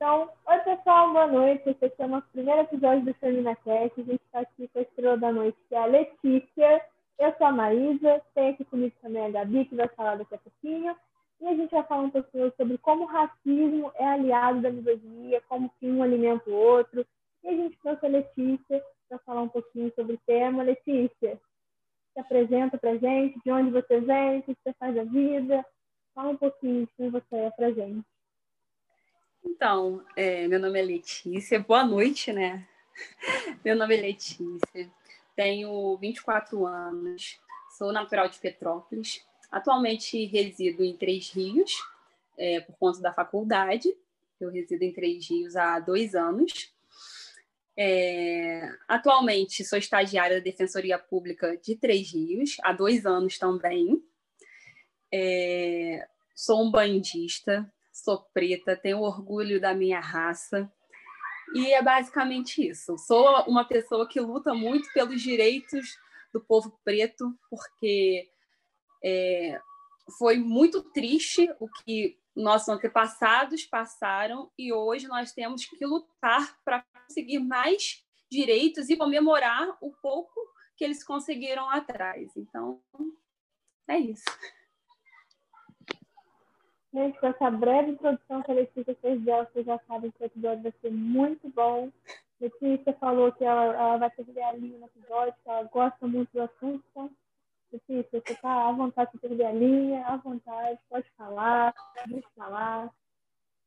Então, oi pessoal, boa noite. Esse aqui é o nosso primeiro episódio do FeminaCast. A gente está aqui com a estrela da noite, que é a Letícia. Eu sou a Maísa, tem aqui comigo também a Gabi, que vai falar daqui a pouquinho. E a gente vai falar um pouquinho sobre como o racismo é aliado da misoginia, como que um alimenta o outro. E a gente trouxe a Letícia para falar um pouquinho sobre o tema. Letícia, se apresenta para gente, de onde você vem, o que você faz da vida. Fala um pouquinho de quem você é para gente. Então, é, meu nome é Letícia. Boa noite, né? Meu nome é Letícia. Tenho 24 anos. Sou natural de Petrópolis. Atualmente resido em Três Rios, é, por conta da faculdade. Eu resido em Três Rios há dois anos. É, atualmente sou estagiária da Defensoria Pública de Três Rios, há dois anos também. É, sou um bandista, sou preta, tenho orgulho da minha raça. E é basicamente isso. Sou uma pessoa que luta muito pelos direitos do povo preto, porque é, foi muito triste o que nossos antepassados passaram e hoje nós temos que lutar para conseguir mais direitos e comemorar o pouco que eles conseguiram atrás. Então, é isso. Gente, com essa breve introdução que a Letícia fez dela, vocês já sabem que o episódio vai ser muito bom. Letícia falou que ela, ela vai perder a linha no episódio, que ela gosta muito do assunto. Então, Letícia, você está à vontade de perder a linha, à vontade, pode falar, pode falar.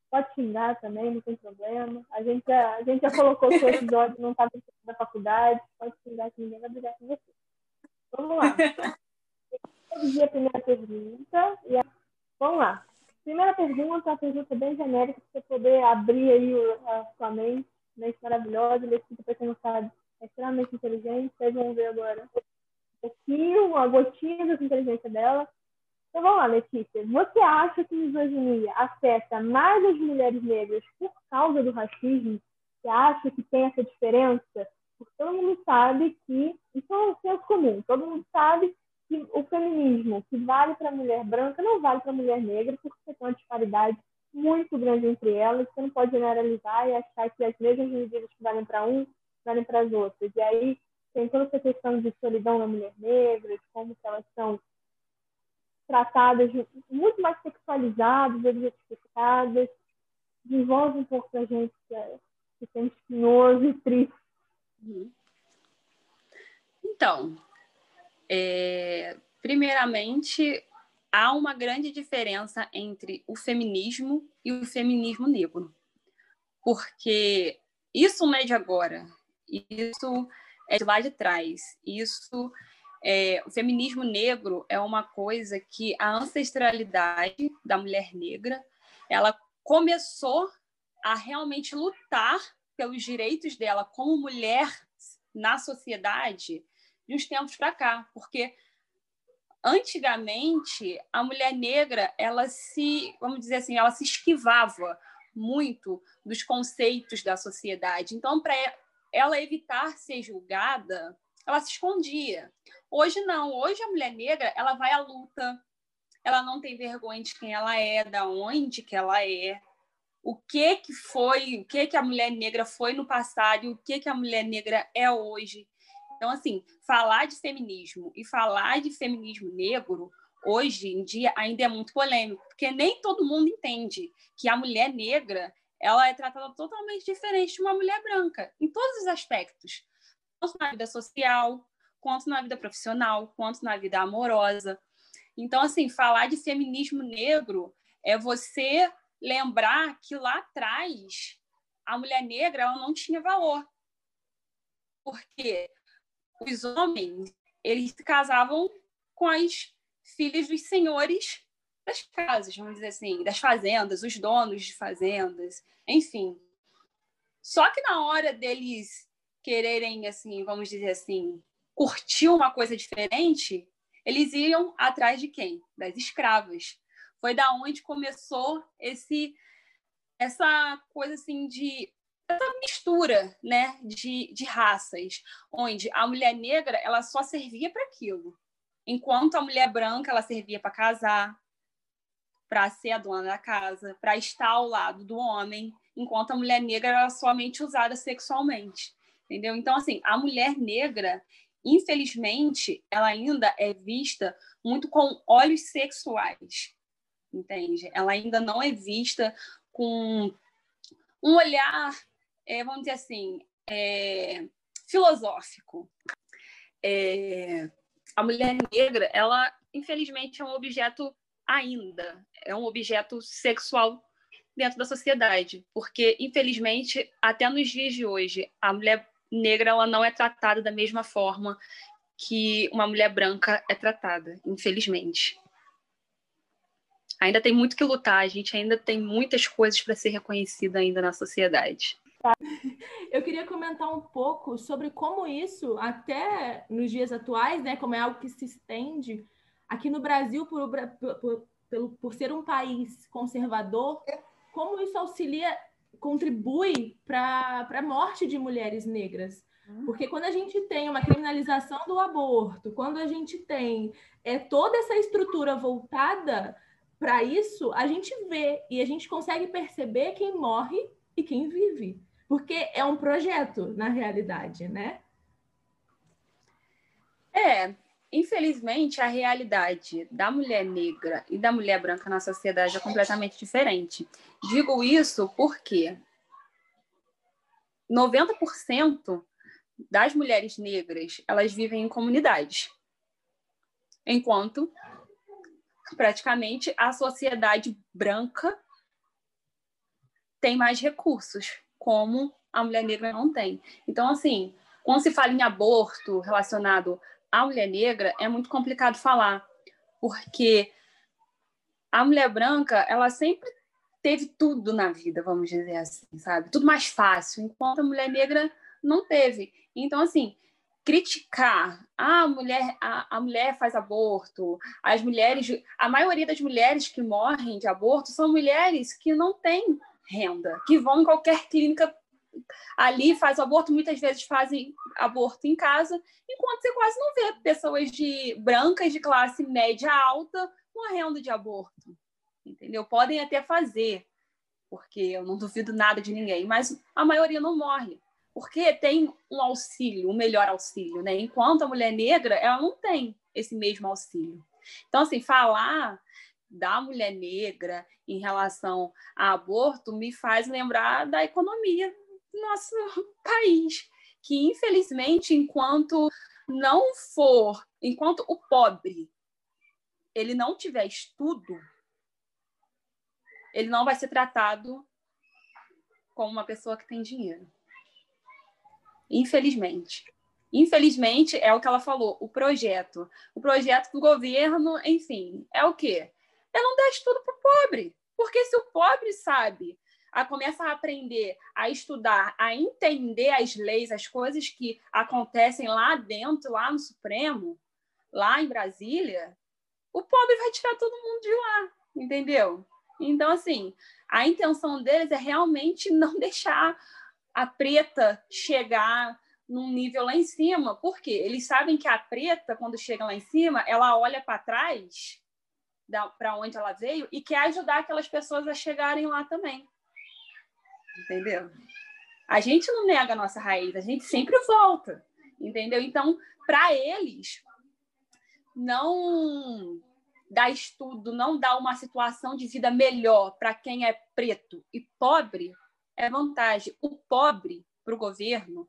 Pode xingar também, não tem problema. A gente já, a gente já colocou que o episódio não dentro da faculdade, pode xingar que ninguém vai brigar com você. Vamos lá. Eu a primeira pergunta. E a... Vamos lá. Primeira pergunta, uma pergunta bem genérica, para você poder abrir aí a sua mente, mente maravilhosa, Letícia, para quem não sabe, é extremamente inteligente, vocês vão ver agora um pouquinho, uma gotinha da inteligência dela. Então vamos lá, Letícia. Você acha que misoginia afeta mais as mulheres negras por causa do racismo? Você acha que tem essa diferença? Porque todo mundo sabe que, isso é um senso comum, todo mundo sabe que o feminismo que vale para a mulher branca não vale para a mulher negra, porque tem uma disparidade muito grande entre elas. Você não pode generalizar e achar que as mesmas medidas que valem para um valem para as outras. E aí tem toda essa questão de solidão na mulher negra, de como elas são tratadas muito mais sexualizadas, objetificadas. Desenvolve um pouco a gente que, é, que espinhoso e triste. Uhum. Então, é, primeiramente, há uma grande diferença entre o feminismo e o feminismo negro. Porque isso não é de agora, isso é de lá de trás. Isso, é, o feminismo negro é uma coisa que a ancestralidade da mulher negra, ela começou a realmente lutar pelos direitos dela como mulher na sociedade de uns tempos para cá, porque antigamente a mulher negra ela se, vamos dizer assim, ela se esquivava muito dos conceitos da sociedade. Então, para ela evitar ser julgada, ela se escondia. Hoje não, hoje a mulher negra, ela vai à luta. Ela não tem vergonha de quem ela é, da onde que ela é, o que que foi, o que que a mulher negra foi no passado e o que que a mulher negra é hoje. Então, assim, falar de feminismo e falar de feminismo negro hoje em dia ainda é muito polêmico, porque nem todo mundo entende que a mulher negra ela é tratada totalmente diferente de uma mulher branca, em todos os aspectos, tanto na vida social, quanto na vida profissional, quanto na vida amorosa. Então, assim, falar de feminismo negro é você lembrar que lá atrás a mulher negra ela não tinha valor. Porque os homens eles se casavam com as filhas dos senhores das casas, vamos dizer assim, das fazendas, os donos de fazendas, enfim. Só que na hora deles quererem, assim, vamos dizer assim, curtir uma coisa diferente, eles iam atrás de quem? Das escravas. Foi da onde começou esse essa coisa assim de essa mistura né, de, de raças, onde a mulher negra ela só servia para aquilo, enquanto a mulher branca ela servia para casar, para ser a dona da casa, para estar ao lado do homem. enquanto a mulher negra era somente usada sexualmente, entendeu? Então, assim, a mulher negra, infelizmente, ela ainda é vista muito com olhos sexuais, entende? Ela ainda não é vista com um olhar, é, vamos dizer assim, é, filosófico. É, a mulher negra, ela infelizmente é um objeto ainda, é um objeto sexual dentro da sociedade, porque infelizmente até nos dias de hoje a mulher negra ela não é tratada da mesma forma que uma mulher branca é tratada, infelizmente. Ainda tem muito que lutar, a gente ainda tem muitas coisas para ser reconhecida ainda na sociedade. Eu queria comentar um pouco sobre como isso, até nos dias atuais, né, como é algo que se estende aqui no Brasil, por, por, por, por ser um país conservador, como isso auxilia, contribui para a morte de mulheres negras. Hum. Porque quando a gente tem uma criminalização do aborto, quando a gente tem é, toda essa estrutura voltada para isso, a gente vê e a gente consegue perceber quem morre e quem vive. Porque é um projeto, na realidade, né? É, infelizmente, a realidade da mulher negra e da mulher branca na sociedade é completamente diferente. Digo isso porque 90% das mulheres negras, elas vivem em comunidades. Enquanto praticamente a sociedade branca tem mais recursos, como a mulher negra não tem. Então, assim, quando se fala em aborto relacionado à mulher negra, é muito complicado falar, porque a mulher branca, ela sempre teve tudo na vida, vamos dizer assim, sabe? Tudo mais fácil, enquanto a mulher negra não teve. Então, assim, criticar ah, a mulher a, a, mulher faz aborto as mulheres a maioria das mulheres que morrem de aborto são mulheres que não têm renda que vão em qualquer clínica ali faz aborto muitas vezes fazem aborto em casa enquanto você quase não vê pessoas de brancas de classe média alta com renda de aborto entendeu podem até fazer porque eu não duvido nada de ninguém mas a maioria não morre porque tem um auxílio, um melhor auxílio, né? Enquanto a mulher negra, ela não tem esse mesmo auxílio. Então, assim, falar da mulher negra em relação a aborto me faz lembrar da economia do nosso país, que infelizmente, enquanto não for, enquanto o pobre ele não tiver estudo, ele não vai ser tratado como uma pessoa que tem dinheiro. Infelizmente. Infelizmente, é o que ela falou, o projeto. O projeto do governo, enfim, é o quê? É não dar estudo para o pobre. Porque se o pobre sabe, a, começa a aprender, a estudar, a entender as leis, as coisas que acontecem lá dentro, lá no Supremo, lá em Brasília, o pobre vai tirar todo mundo de lá, entendeu? Então, assim, a intenção deles é realmente não deixar a preta chegar num nível lá em cima, porque eles sabem que a preta, quando chega lá em cima, ela olha para trás, para onde ela veio, e quer ajudar aquelas pessoas a chegarem lá também. Entendeu? A gente não nega a nossa raiz, a gente sempre volta. Entendeu? Então, para eles, não dar estudo, não dar uma situação de vida melhor para quem é preto e pobre, é vantagem. O pobre, para o governo,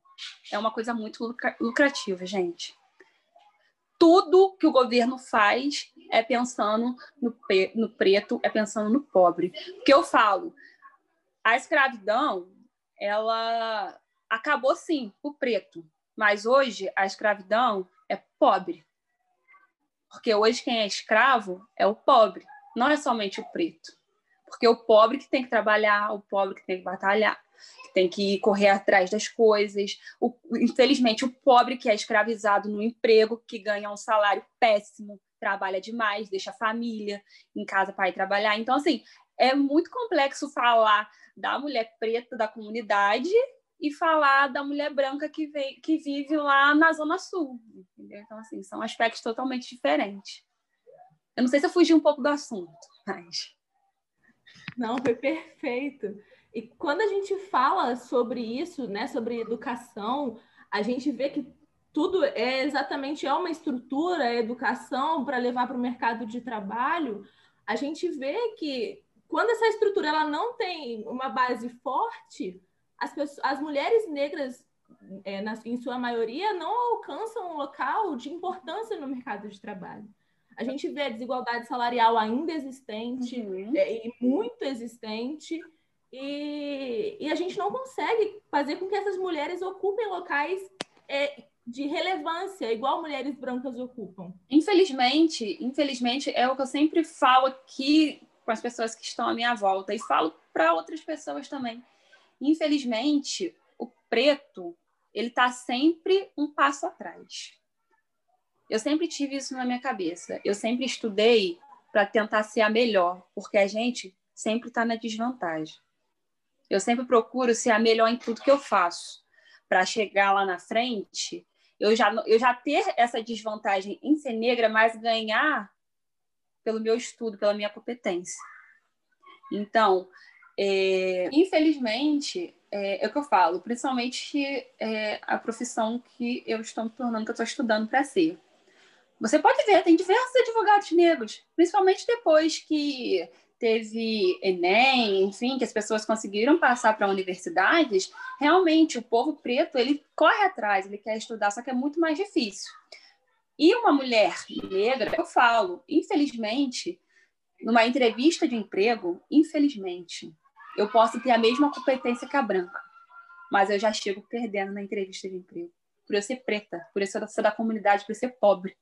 é uma coisa muito lucrativa, gente. Tudo que o governo faz é pensando no, no preto, é pensando no pobre. Porque eu falo, a escravidão, ela acabou sim o preto, mas hoje a escravidão é pobre. Porque hoje quem é escravo é o pobre, não é somente o preto. Porque o pobre que tem que trabalhar, o pobre que tem que batalhar, tem que correr atrás das coisas. O, infelizmente, o pobre que é escravizado no emprego, que ganha um salário péssimo, trabalha demais, deixa a família em casa para ir trabalhar. Então, assim, é muito complexo falar da mulher preta da comunidade e falar da mulher branca que, vem, que vive lá na Zona Sul. Entendeu? Então, assim, são aspectos totalmente diferentes. Eu não sei se eu fugi um pouco do assunto, mas. Não, foi perfeito. E quando a gente fala sobre isso, né, sobre educação, a gente vê que tudo é exatamente é uma estrutura, é educação para levar para o mercado de trabalho. A gente vê que quando essa estrutura ela não tem uma base forte, as, pessoas, as mulheres negras, é, na, em sua maioria, não alcançam um local de importância no mercado de trabalho. A gente vê a desigualdade salarial ainda existente, uhum. é, e muito existente, e, e, a gente não consegue fazer com que essas mulheres ocupem locais é, de relevância, igual mulheres brancas ocupam. Infelizmente, infelizmente, é o que eu sempre falo aqui com as pessoas que estão à minha volta e falo para outras pessoas também. Infelizmente, o preto ele está sempre um passo atrás. Eu sempre tive isso na minha cabeça. Eu sempre estudei para tentar ser a melhor, porque a gente sempre está na desvantagem. Eu sempre procuro ser a melhor em tudo que eu faço, para chegar lá na frente, eu já, eu já ter essa desvantagem em ser negra, mas ganhar pelo meu estudo, pela minha competência. Então, é, infelizmente, é, é, o que eu falo, principalmente é, a profissão que eu estou me tornando, que eu estou estudando para ser. Você pode ver, tem diversos advogados negros, principalmente depois que teve Enem, enfim, que as pessoas conseguiram passar para universidades, realmente o povo preto, ele corre atrás, ele quer estudar, só que é muito mais difícil. E uma mulher negra, eu falo, infelizmente, numa entrevista de emprego, infelizmente, eu posso ter a mesma competência que a branca, mas eu já chego perdendo na entrevista de emprego. Por eu ser preta, por eu ser da comunidade, por eu ser pobre.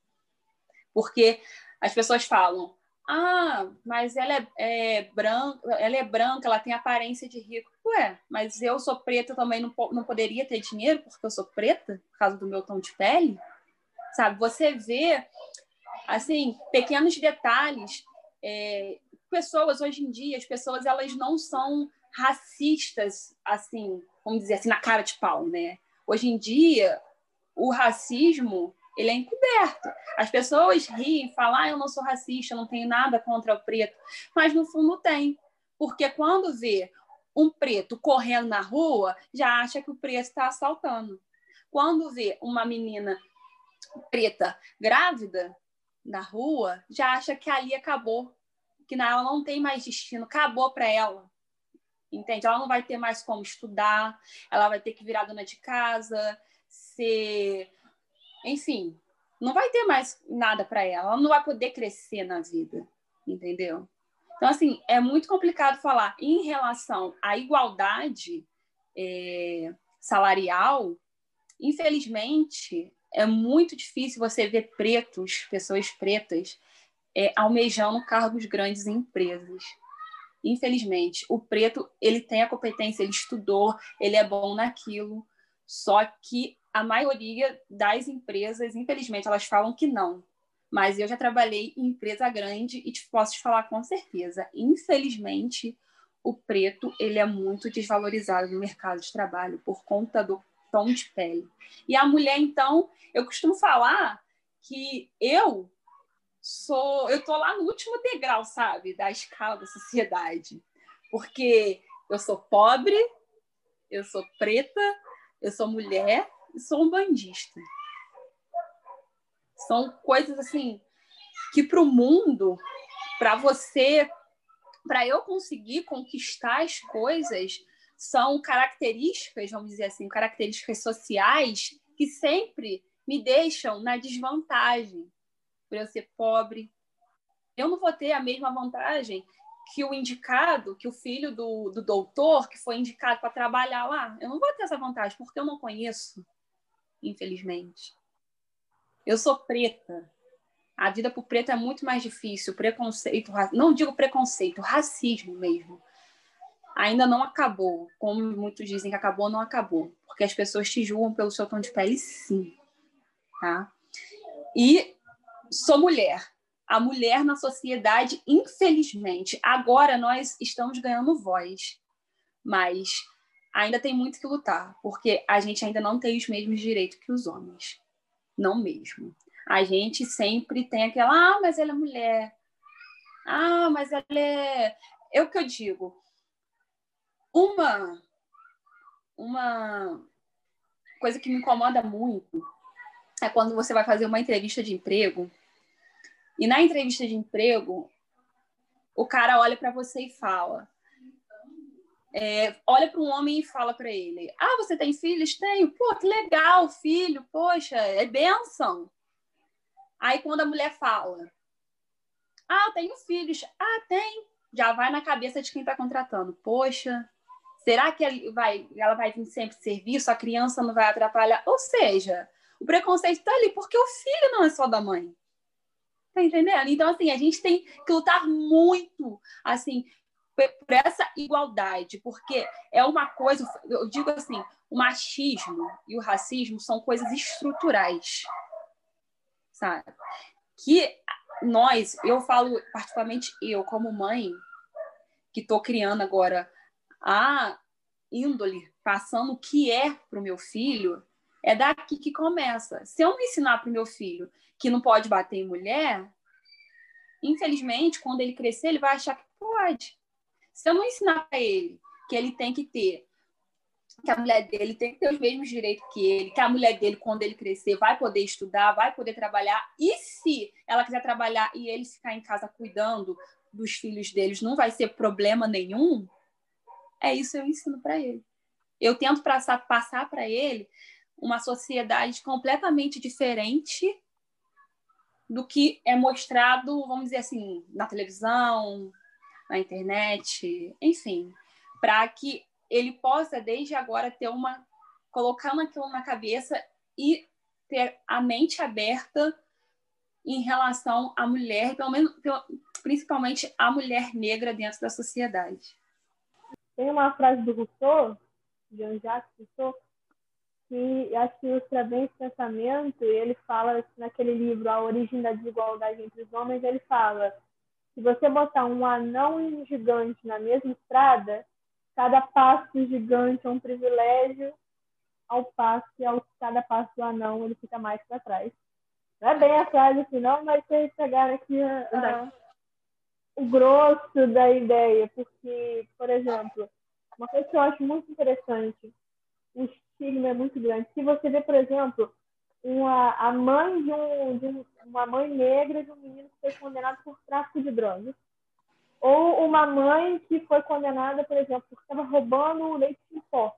Porque as pessoas falam, ah, mas ela é, é, branca, ela é branca, ela tem aparência de rico. Ué, mas eu sou preta também não, não poderia ter dinheiro porque eu sou preta, por causa do meu tom de pele? sabe? Você vê, assim, pequenos detalhes. É, pessoas, hoje em dia, as pessoas, elas não são racistas, assim, vamos dizer assim, na cara de pau, né? Hoje em dia, o racismo, ele é encoberto. As pessoas riem, falam, ah, eu não sou racista, não tenho nada contra o preto, mas no fundo tem. Porque quando vê um preto correndo na rua, já acha que o preto está assaltando. Quando vê uma menina preta grávida na rua já acha que ali acabou, que ela não tem mais destino, acabou para ela. Entende? Ela não vai ter mais como estudar, ela vai ter que virar dona de casa, ser. Enfim, não vai ter mais nada para ela, ela não vai poder crescer na vida, entendeu? Então, assim, é muito complicado falar em relação à igualdade é, salarial. Infelizmente, é muito difícil você ver pretos, pessoas pretas, é, almejando cargos grandes em empresas. Infelizmente, o preto ele tem a competência, ele estudou, ele é bom naquilo, só que a maioria das empresas, infelizmente, elas falam que não. Mas eu já trabalhei em empresa grande e te posso te falar com certeza, infelizmente, o preto ele é muito desvalorizado no mercado de trabalho por conta do tom de pele. E a mulher, então, eu costumo falar que eu sou, eu tô lá no último degrau, sabe, da escala da sociedade. Porque eu sou pobre, eu sou preta, eu sou mulher sou um bandista. São coisas assim que para o mundo, para você, para eu conseguir conquistar as coisas, são características, vamos dizer assim, características sociais que sempre me deixam na desvantagem por eu ser pobre. Eu não vou ter a mesma vantagem que o indicado, que o filho do, do doutor que foi indicado para trabalhar lá. Eu não vou ter essa vantagem porque eu não conheço, infelizmente. Eu sou preta. A vida por preto é muito mais difícil. Preconceito, não digo preconceito, racismo mesmo ainda não acabou. Como muitos dizem que acabou, não acabou. Porque as pessoas te julgam pelo seu tom de pele, sim. Tá? E sou mulher. A mulher na sociedade, infelizmente, agora nós estamos ganhando voz. Mas ainda tem muito que lutar, porque a gente ainda não tem os mesmos direitos que os homens. Não mesmo. A gente sempre tem aquela, ah, mas ela é mulher. Ah, mas ela é. É o que eu digo Uma, uma coisa que me incomoda muito é quando você vai fazer uma entrevista de emprego e na entrevista de emprego o cara olha para você e fala, é, olha para um homem e fala para ele: Ah, você tem filhos? Tenho. Pô, que legal, filho. Poxa, é benção. Aí quando a mulher fala: Ah, eu tenho filhos. Ah, tem. Já vai na cabeça de quem está contratando. Poxa, será que ela vai, ela vai vir sempre serviço? A criança não vai atrapalhar? Ou seja, o preconceito está ali porque o filho não é só da mãe. Tá entendendo? Então, assim, a gente tem que lutar muito, assim, por essa igualdade, porque é uma coisa, eu digo assim, o machismo e o racismo são coisas estruturais, sabe? Que nós, eu falo particularmente eu, como mãe, que estou criando agora a índole, passando o que é para o meu filho, é daqui que começa. Se eu não ensinar para o meu filho que não pode bater em mulher, infelizmente, quando ele crescer, ele vai achar que pode. Se eu não ensinar para ele que ele tem que ter, que a mulher dele tem que ter os mesmos direitos que ele, que a mulher dele, quando ele crescer, vai poder estudar, vai poder trabalhar, e se ela quiser trabalhar e ele ficar em casa cuidando dos filhos deles, não vai ser problema nenhum, é isso que eu ensino para ele. Eu tento passar, para ele uma sociedade completamente diferente do que é mostrado, vamos dizer assim, na televisão, na internet, enfim, para que ele possa desde agora ter uma colocando aquilo na cabeça e ter a mente aberta em relação à mulher, pelo menos principalmente a mulher negra dentro da sociedade. Tem uma frase do Rousseau, Jean-Jacques Rousseau, que acho que ilustra bem esse pensamento, e ele fala naquele livro A Origem da Desigualdade entre os Homens, ele fala se você botar um anão e um gigante na mesma estrada, cada passo do gigante é um privilégio, ao passo que ao cada passo do anão ele fica mais para trás. Não é bem a frase não, mas vocês pegaram aqui a, a, o grosso da ideia, porque, por exemplo, uma coisa que eu acho muito interessante, o estigma é muito grande. Se você vê, por exemplo, uma, a mãe de, um, de um, uma mãe negra de um menino que foi condenado por tráfico de drogas. Ou uma mãe que foi condenada, por exemplo, porque estava roubando leite em pó.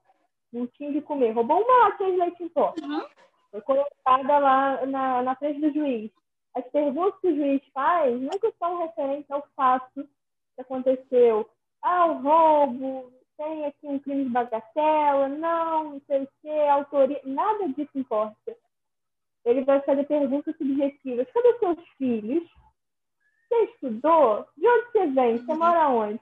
Não tinha de comer. Roubou uma latinha de leite em pó. Uhum. Foi colocada lá na, na frente do juiz. As perguntas que o juiz faz nunca são referentes ao fato que aconteceu. Ah, o roubo, tem aqui um crime de bagatela, não, não sei o que, autoria, nada disso importa ele vai fazer perguntas subjetivas. Cadê seus filhos? Você estudou? De onde você vem? Você mora onde?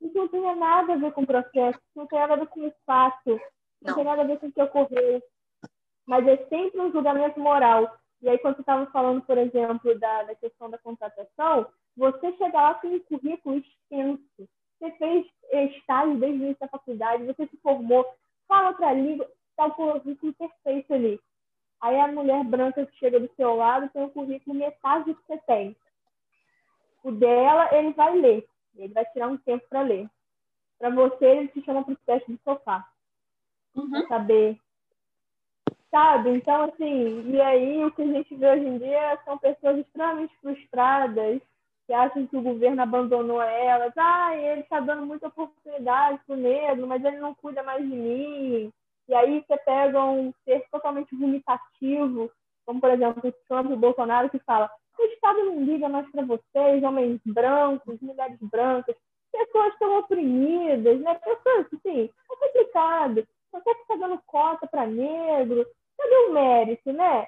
Isso não tem nada a ver com o processo, não tem nada a ver com o fato, não, não tem nada a ver com o que ocorreu. Mas é sempre um julgamento moral. E aí, quando você estava falando, por exemplo, da, da questão da contratação, você chega lá com um currículo extenso. Você fez estágio desde o início da faculdade, você se formou, fala outra língua, está o currículo perfeito ali. Aí a mulher branca que chega do seu lado tem o currículo metade do que você tem. O dela, ele vai ler. Ele vai tirar um tempo para ler. Para você, ele te chama para o teste do sofá. Uhum. Pra saber. Sabe? Então, assim, e aí o que a gente vê hoje em dia são pessoas extremamente frustradas que acham que o governo abandonou elas. Ah, ele está dando muita oportunidade para o negro, mas ele não cuida mais de mim e aí você pega um ser totalmente limitativo, como por exemplo o Trump e o Bolsonaro, que fala: o Estado não liga mais para vocês, homens brancos, mulheres brancas, pessoas estão oprimidas, né? Pessoas assim, é complicado. Você que está dando cota para negro, cadê o mérito, né?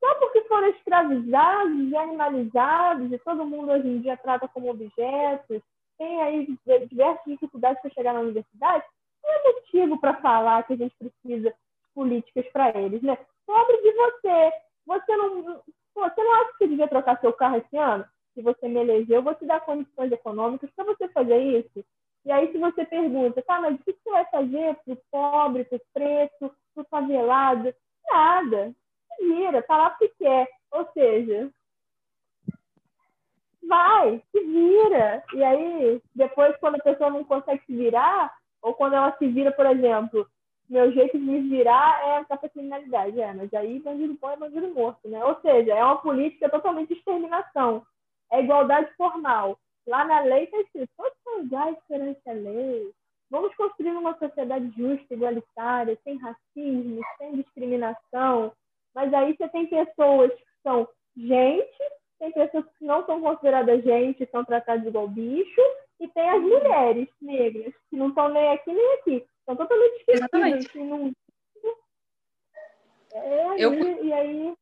Só porque foram escravizados e animalizados, e todo mundo hoje em dia trata como objetos, tem aí diversas dificuldades para chegar na universidade, é motivo para falar que a gente precisa de políticas para eles, né? Pobre de você. Você não, você não acha que você devia trocar seu carro esse ano? Se você me elegeu, eu vou te dar condições econômicas para você fazer isso. E aí, se você pergunta, tá, mas o que você vai fazer para o pobre, para o preto, para o favelado? Nada. Se vira, tá lá porque quer. Ou seja, vai, se vira. E aí, depois, quando a pessoa não consegue se virar, ou quando ela se vira, por exemplo, meu jeito de me virar é a criminalidade, é, mas aí bandido bom é bandido morto, né? Ou seja, é uma política totalmente de exterminação. É igualdade formal. Lá na lei está escrito, todos são iguais perante a lei. Vamos construir uma sociedade justa, igualitária, sem racismo, sem discriminação. Mas aí você tem pessoas que são gente, tem pessoas que não são consideradas gente, são tratadas igual bicho, e tem as mulheres negras, que não estão nem aqui nem aqui. São totalmente esquecidas. Assim, não... é, aí, eu, e aí...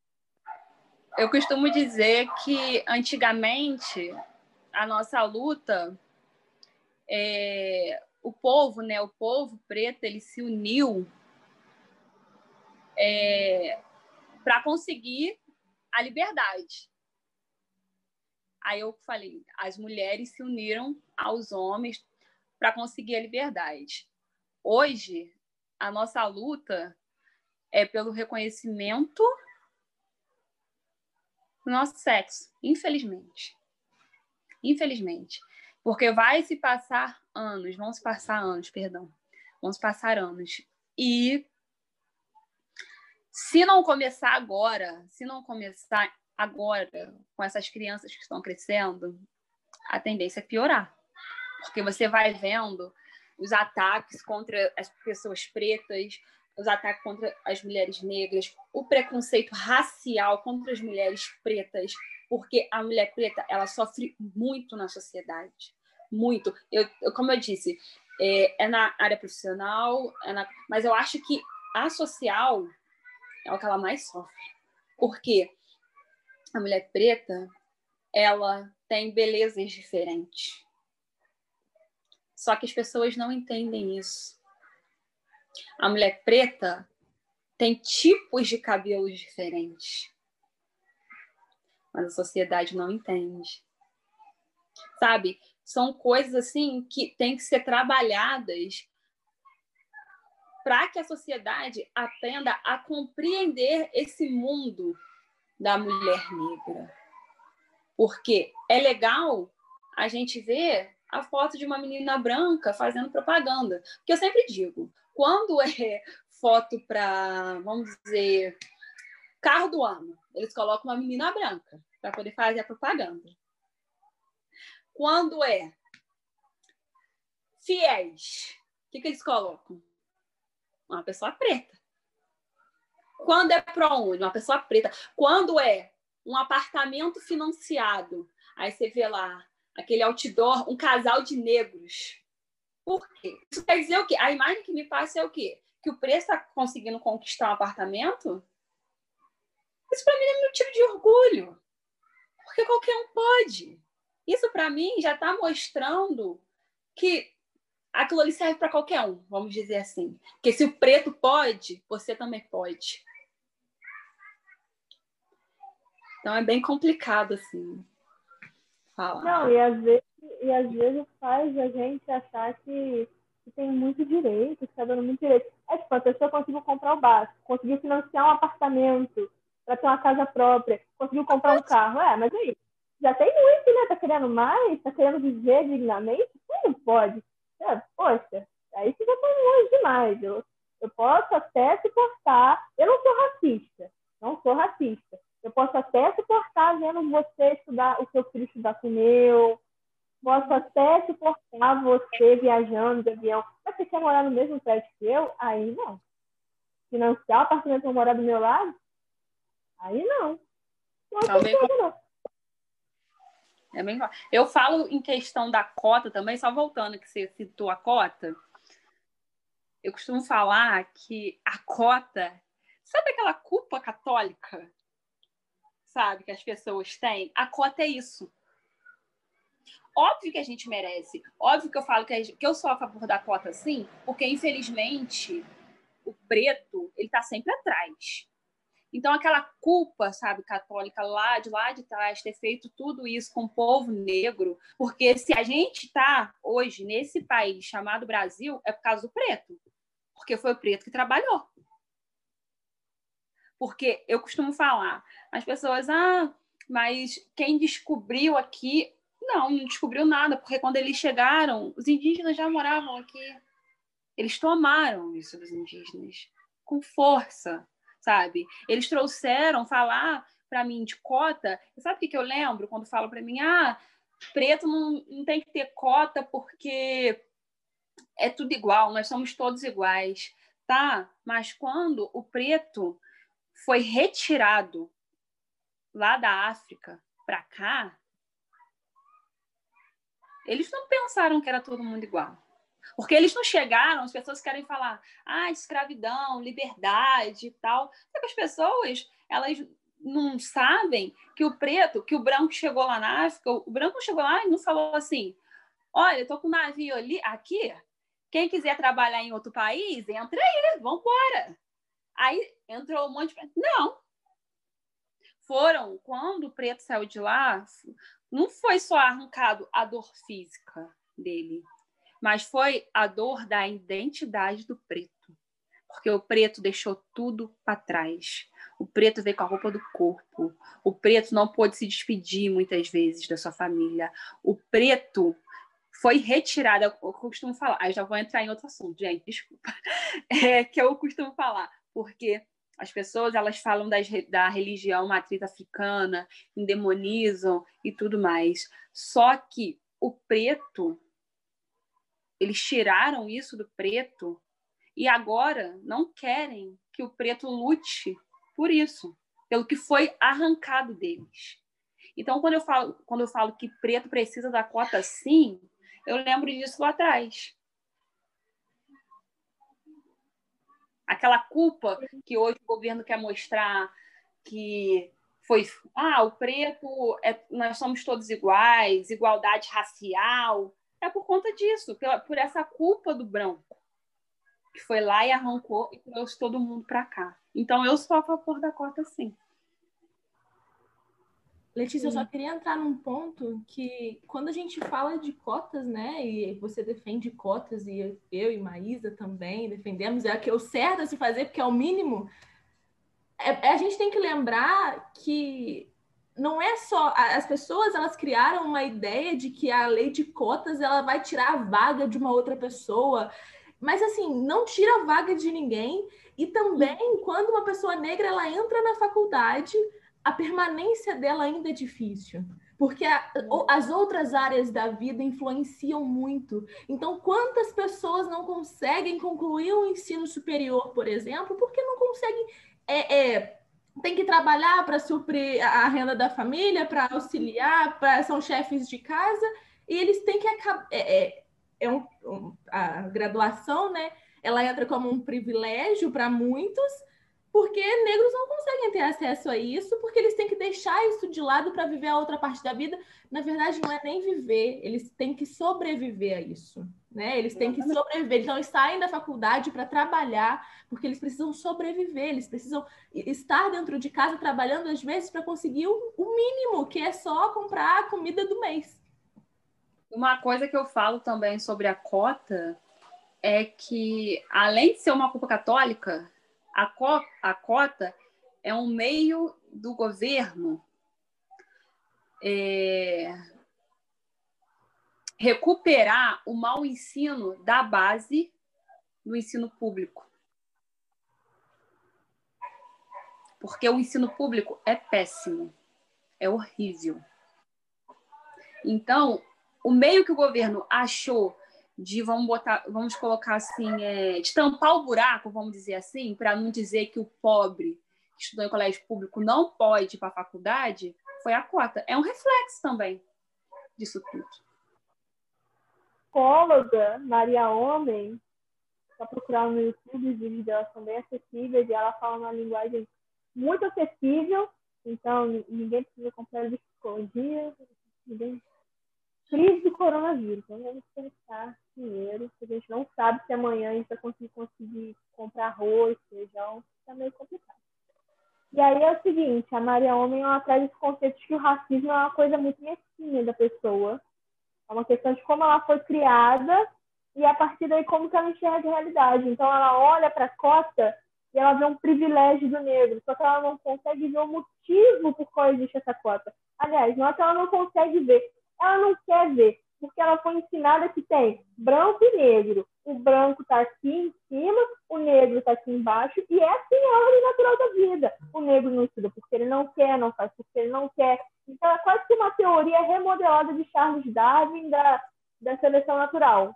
eu costumo dizer que antigamente a nossa luta é, o povo, né, o povo preto, ele se uniu é, para conseguir a liberdade. Aí eu falei, as mulheres se uniram aos homens para conseguir a liberdade. Hoje, a nossa luta é pelo reconhecimento do nosso sexo, infelizmente. Infelizmente. Porque vai se passar anos, vão se passar anos, perdão. Vão se passar anos. E se não começar agora, se não começar agora com essas crianças que estão crescendo, a tendência é piorar. Porque você vai vendo os ataques contra as pessoas pretas, os ataques contra as mulheres negras, o preconceito racial contra as mulheres pretas, porque a mulher preta ela sofre muito na sociedade, muito. Eu, eu como eu disse, é, é na área profissional, é na, mas eu acho que a social é o que ela mais sofre, porque a mulher preta ela tem belezas diferentes. Só que as pessoas não entendem isso. A mulher preta tem tipos de cabelos diferentes mas a sociedade não entende. Sabe? São coisas assim que têm que ser trabalhadas para que a sociedade aprenda a compreender esse mundo da mulher negra. Porque é legal a gente ver a foto de uma menina branca fazendo propaganda. Porque eu sempre digo, quando é foto para, vamos dizer, carro do ano, eles colocam uma menina branca para poder fazer a propaganda. Quando é fiéis, o que, que eles colocam? Uma pessoa preta. Quando é ProUni, uma pessoa preta. Quando é um apartamento financiado, aí você vê lá aquele outdoor, um casal de negros. Por quê? Isso quer dizer o quê? A imagem que me passa é o quê? Que o preço está conseguindo conquistar um apartamento? Isso para mim é motivo de orgulho. Porque qualquer um pode. Isso, para mim, já está mostrando que aquilo ali serve para qualquer um, vamos dizer assim. Porque se o preto pode, você também pode. Então é bem complicado, assim, falar. Não, e às vezes, e às vezes faz a gente achar que, que tem muito direito, que está dando muito direito. É tipo, a pessoa conseguiu comprar o básico, conseguiu financiar um apartamento, para ter uma casa própria, conseguiu comprar um carro. É, mas aí, já tem muito, né? Tá querendo mais? Tá querendo viver dignamente? Não pode. É, poxa, aí você já tá longe demais. Eu, eu posso até suportar. Eu não sou racista. Não sou racista. Eu posso até suportar vendo você estudar, o seu filho estudar com o meu. Posso até suportar você viajando de avião. Mas você quer morar no mesmo prédio que eu? Aí não. Financiar o apartamento para morar do meu lado? Aí não. Não é bem... não. É bem... Eu falo em questão da cota também, só voltando que você citou a cota. Eu costumo falar que a cota, sabe aquela culpa católica? Sabe, que as pessoas têm? A cota é isso. Óbvio que a gente merece. Óbvio que eu falo que, que eu sou a favor da cota, sim, porque infelizmente o preto ele está sempre atrás. Então, aquela culpa, sabe, católica lá de lá de trás, ter feito tudo isso com o povo negro, porque se a gente está hoje nesse país chamado Brasil, é por causa do preto, porque foi o preto que trabalhou. Porque eu costumo falar, as pessoas, ah, Mas quem descobriu aqui, não, não descobriu nada, porque quando eles chegaram, os indígenas já moravam aqui. Eles tomaram isso dos indígenas com força, sabe? Eles trouxeram falar para mim de cota. Sabe o que, que eu lembro quando falam para mim? Ah, preto não, não tem que ter cota porque é tudo igual, nós somos todos iguais, tá? Mas quando o preto foi retirado lá da África para cá, eles não pensaram que era todo mundo igual. Porque eles não chegaram, as pessoas querem falar, ah, escravidão, liberdade e tal. Só que as pessoas, elas não sabem que o preto, que o branco chegou lá na África, o branco chegou lá e não falou assim: olha, estou com um navio ali, aqui, quem quiser trabalhar em outro país, entra aí, vamos embora. Aí entrou um monte de. Não. Foram, quando o preto saiu de lá, não foi só arrancado a dor física dele, mas foi a dor da identidade do preto. Porque o preto deixou tudo para trás. O preto veio com a roupa do corpo. O preto não pôde se despedir muitas vezes da sua família. O preto foi retirado, eu costumo falar, aí já vou entrar em outro assunto, gente, desculpa, é, que eu costumo falar, porque as pessoas elas falam das, da religião matriz africana, endemonizam e tudo mais. Só que o preto, eles tiraram isso do preto e agora não querem que o preto lute por isso, pelo que foi arrancado deles. Então, quando eu falo, quando eu falo que preto precisa da cota sim, eu lembro disso lá atrás. Aquela culpa que hoje o governo quer mostrar que foi ah, o preto, é, nós somos todos iguais, igualdade racial. É por conta disso, pela, por essa culpa do branco, que foi lá e arrancou e trouxe todo mundo para cá. Então, eu sou a favor da cota, sim. Letícia, eu só queria entrar num ponto que quando a gente fala de cotas, né, e você defende cotas e eu e Maísa também defendemos, é que é o certo a se fazer porque é o mínimo. É, a gente tem que lembrar que não é só as pessoas elas criaram uma ideia de que a lei de cotas ela vai tirar a vaga de uma outra pessoa, mas assim não tira a vaga de ninguém e também, quando uma pessoa negra ela entra na faculdade, a permanência dela ainda é difícil. Porque a, as outras áreas da vida influenciam muito. Então, quantas pessoas não conseguem concluir o ensino superior, por exemplo, porque não conseguem. É, é, tem que trabalhar para suprir a renda da família, para auxiliar, pra, são chefes de casa, e eles têm que acabar. É, é, é um, um, a graduação, né? ela entra como um privilégio para muitos, porque negros não conseguem ter acesso a isso, porque eles têm que deixar isso de lado para viver a outra parte da vida. Na verdade, não é nem viver, eles têm que sobreviver a isso. Né? Eles têm que sobreviver. Então, eles saem da faculdade para trabalhar, porque eles precisam sobreviver, eles precisam estar dentro de casa trabalhando, às vezes, para conseguir o, o mínimo, que é só comprar a comida do mês. Uma coisa que eu falo também sobre a cota é que, além de ser uma culpa católica, a, co a cota é um meio do governo é, recuperar o mau ensino da base do ensino público. Porque o ensino público é péssimo, é horrível. Então, o meio que o governo achou de vamos botar, vamos colocar assim, é, de tampar o buraco, vamos dizer assim, para não dizer que o pobre que estudou em colégio público não pode ir para a faculdade, foi a cota. É um reflexo também disso tudo. Psicóloga Maria Homem, para procurar no YouTube, os vídeos dela são bem acessíveis e ela fala uma linguagem muito acessível, então ninguém precisa comprar psicologia, ninguém crise do coronavírus. Então vamos pensar dinheiro, porque a gente não sabe se amanhã a gente vai conseguir, conseguir comprar arroz, feijão, está meio complicado. E aí é o seguinte, a Maria Homem ela traz esse conceito de que o racismo é uma coisa muito mesquinha da pessoa. É uma questão de como ela foi criada e a partir daí como que ela enxerga a realidade. Então ela olha para a cota e ela vê um privilégio do negro, só que ela não consegue ver o motivo por qual existe essa cota. Aliás, não é que ela não consegue ver, ela não quer ver, porque ela foi ensinada que tem branco e negro. O branco está aqui em cima, o negro está aqui embaixo, e é assim a ordem natural da vida. O negro não estuda porque ele não quer, não faz porque ele não quer. Então é quase que uma teoria remodelada de Charles Darwin da, da seleção natural.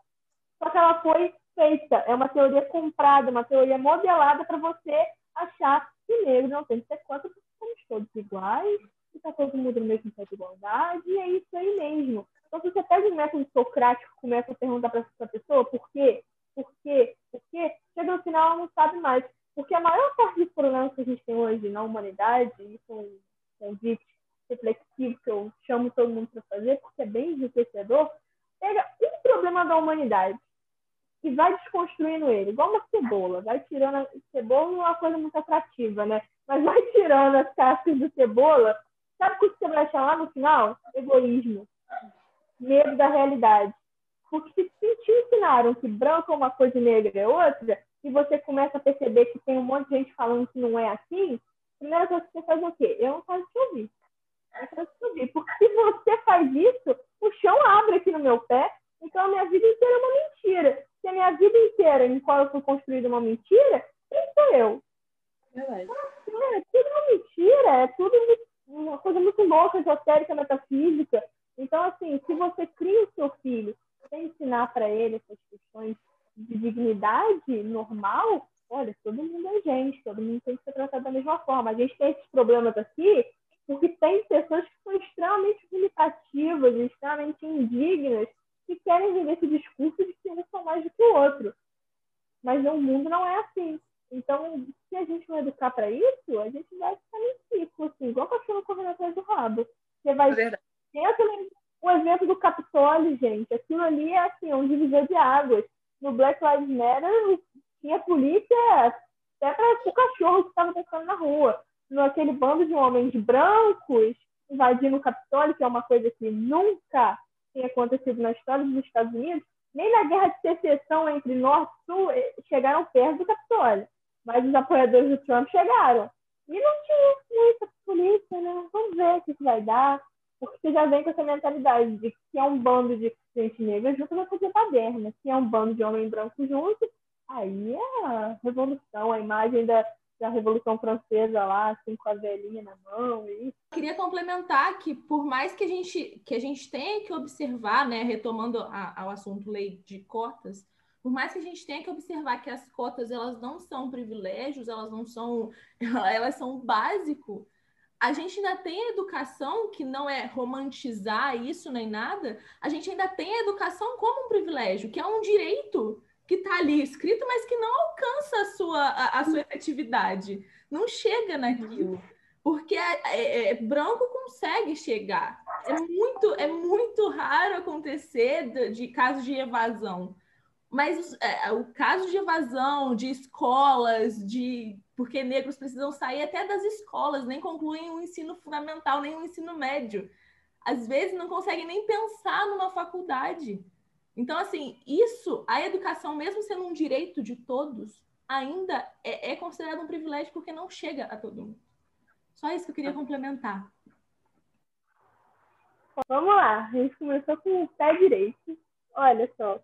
Só que ela foi feita, é uma teoria comprada, uma teoria modelada para você achar que negro não tem que ser contra porque somos todos iguais, está todo mundo no mesmo pé de igualdade, e é isso aí mesmo. Então, se você pega um método socrático começa a perguntar para essa pessoa por quê, por quê, por quê, chega no final ela não sabe mais. Porque a maior parte dos problemas que a gente tem hoje na humanidade, isso é um convite reflexivo que eu chamo todo mundo para fazer, porque é bem enriquecedor, pega um problema da humanidade e vai desconstruindo ele, igual uma cebola. Vai tirando a cebola não é uma coisa muito atrativa, né? Mas vai tirando as cascas de cebola. Sabe o que você vai achar lá no final? Egoísmo medo da realidade. Porque se te ensinaram que branco é uma coisa e negra é outra, e você começa a perceber que tem um monte de gente falando que não é assim, a primeira coisa que você faz é o quê? Eu não quero te ouvir. Eu quero te ouvir. Porque se você faz isso, o chão abre aqui no meu pé, então a minha vida inteira é uma mentira. Se a minha vida inteira em qual eu fui construída uma mentira, quem sou eu? Verdade. É, é tudo uma mentira, é tudo uma coisa muito louca, esotérica, metafísica. Então, assim, se você cria o seu filho sem ensinar para ele essas questões de dignidade normal, olha, todo mundo é gente, todo mundo tem que ser tratado da mesma forma. A gente tem esses problemas aqui porque tem pessoas que são extremamente limitativas, extremamente indignas, que querem viver esse discurso de que um são mais do que o outro. Mas o mundo não é assim. Então, se a gente não educar para isso, a gente vai ficar em ciclo, assim, igual cachorro correndo atrás do rabo. Você vai é Pensa o exemplo do Capitólio, gente. Aquilo ali é assim, um divisor de águas. No Black Lives Matter tinha polícia até para o cachorro que estava passando na rua. No aquele bando de homens brancos invadindo o Capitólio, que é uma coisa que nunca tinha acontecido na história dos Estados Unidos, nem na guerra de secessão entre Norte e Sul eh, chegaram perto do Capitólio. Mas os apoiadores do Trump chegaram. E não tinha muita polícia, né? Vamos ver o que vai dar. Porque você já vem com essa mentalidade de que se é um bando de gente negra junto, vai fazer baderna. Se é um bando de homem branco junto, aí é a revolução, a imagem da, da Revolução Francesa lá, assim, com a velhinha na mão. E... Queria complementar que, por mais que a gente, que a gente tenha que observar, né, retomando a, ao assunto lei de cotas, por mais que a gente tenha que observar que as cotas elas não são privilégios, elas não são, elas são básico a gente ainda tem educação, que não é romantizar isso nem nada, a gente ainda tem a educação como um privilégio, que é um direito que está ali escrito, mas que não alcança a sua, a, a sua efetividade, não chega naquilo. Porque é, é, é, branco consegue chegar. É muito, é muito raro acontecer de, de casos de evasão. Mas é, o caso de evasão de escolas, de porque negros precisam sair até das escolas, nem concluem o ensino fundamental, nem o ensino médio. Às vezes não conseguem nem pensar numa faculdade. Então, assim, isso, a educação, mesmo sendo um direito de todos, ainda é, é considerado um privilégio porque não chega a todo mundo. Só isso que eu queria complementar. Vamos lá, a gente começou com o pé direito. Olha só,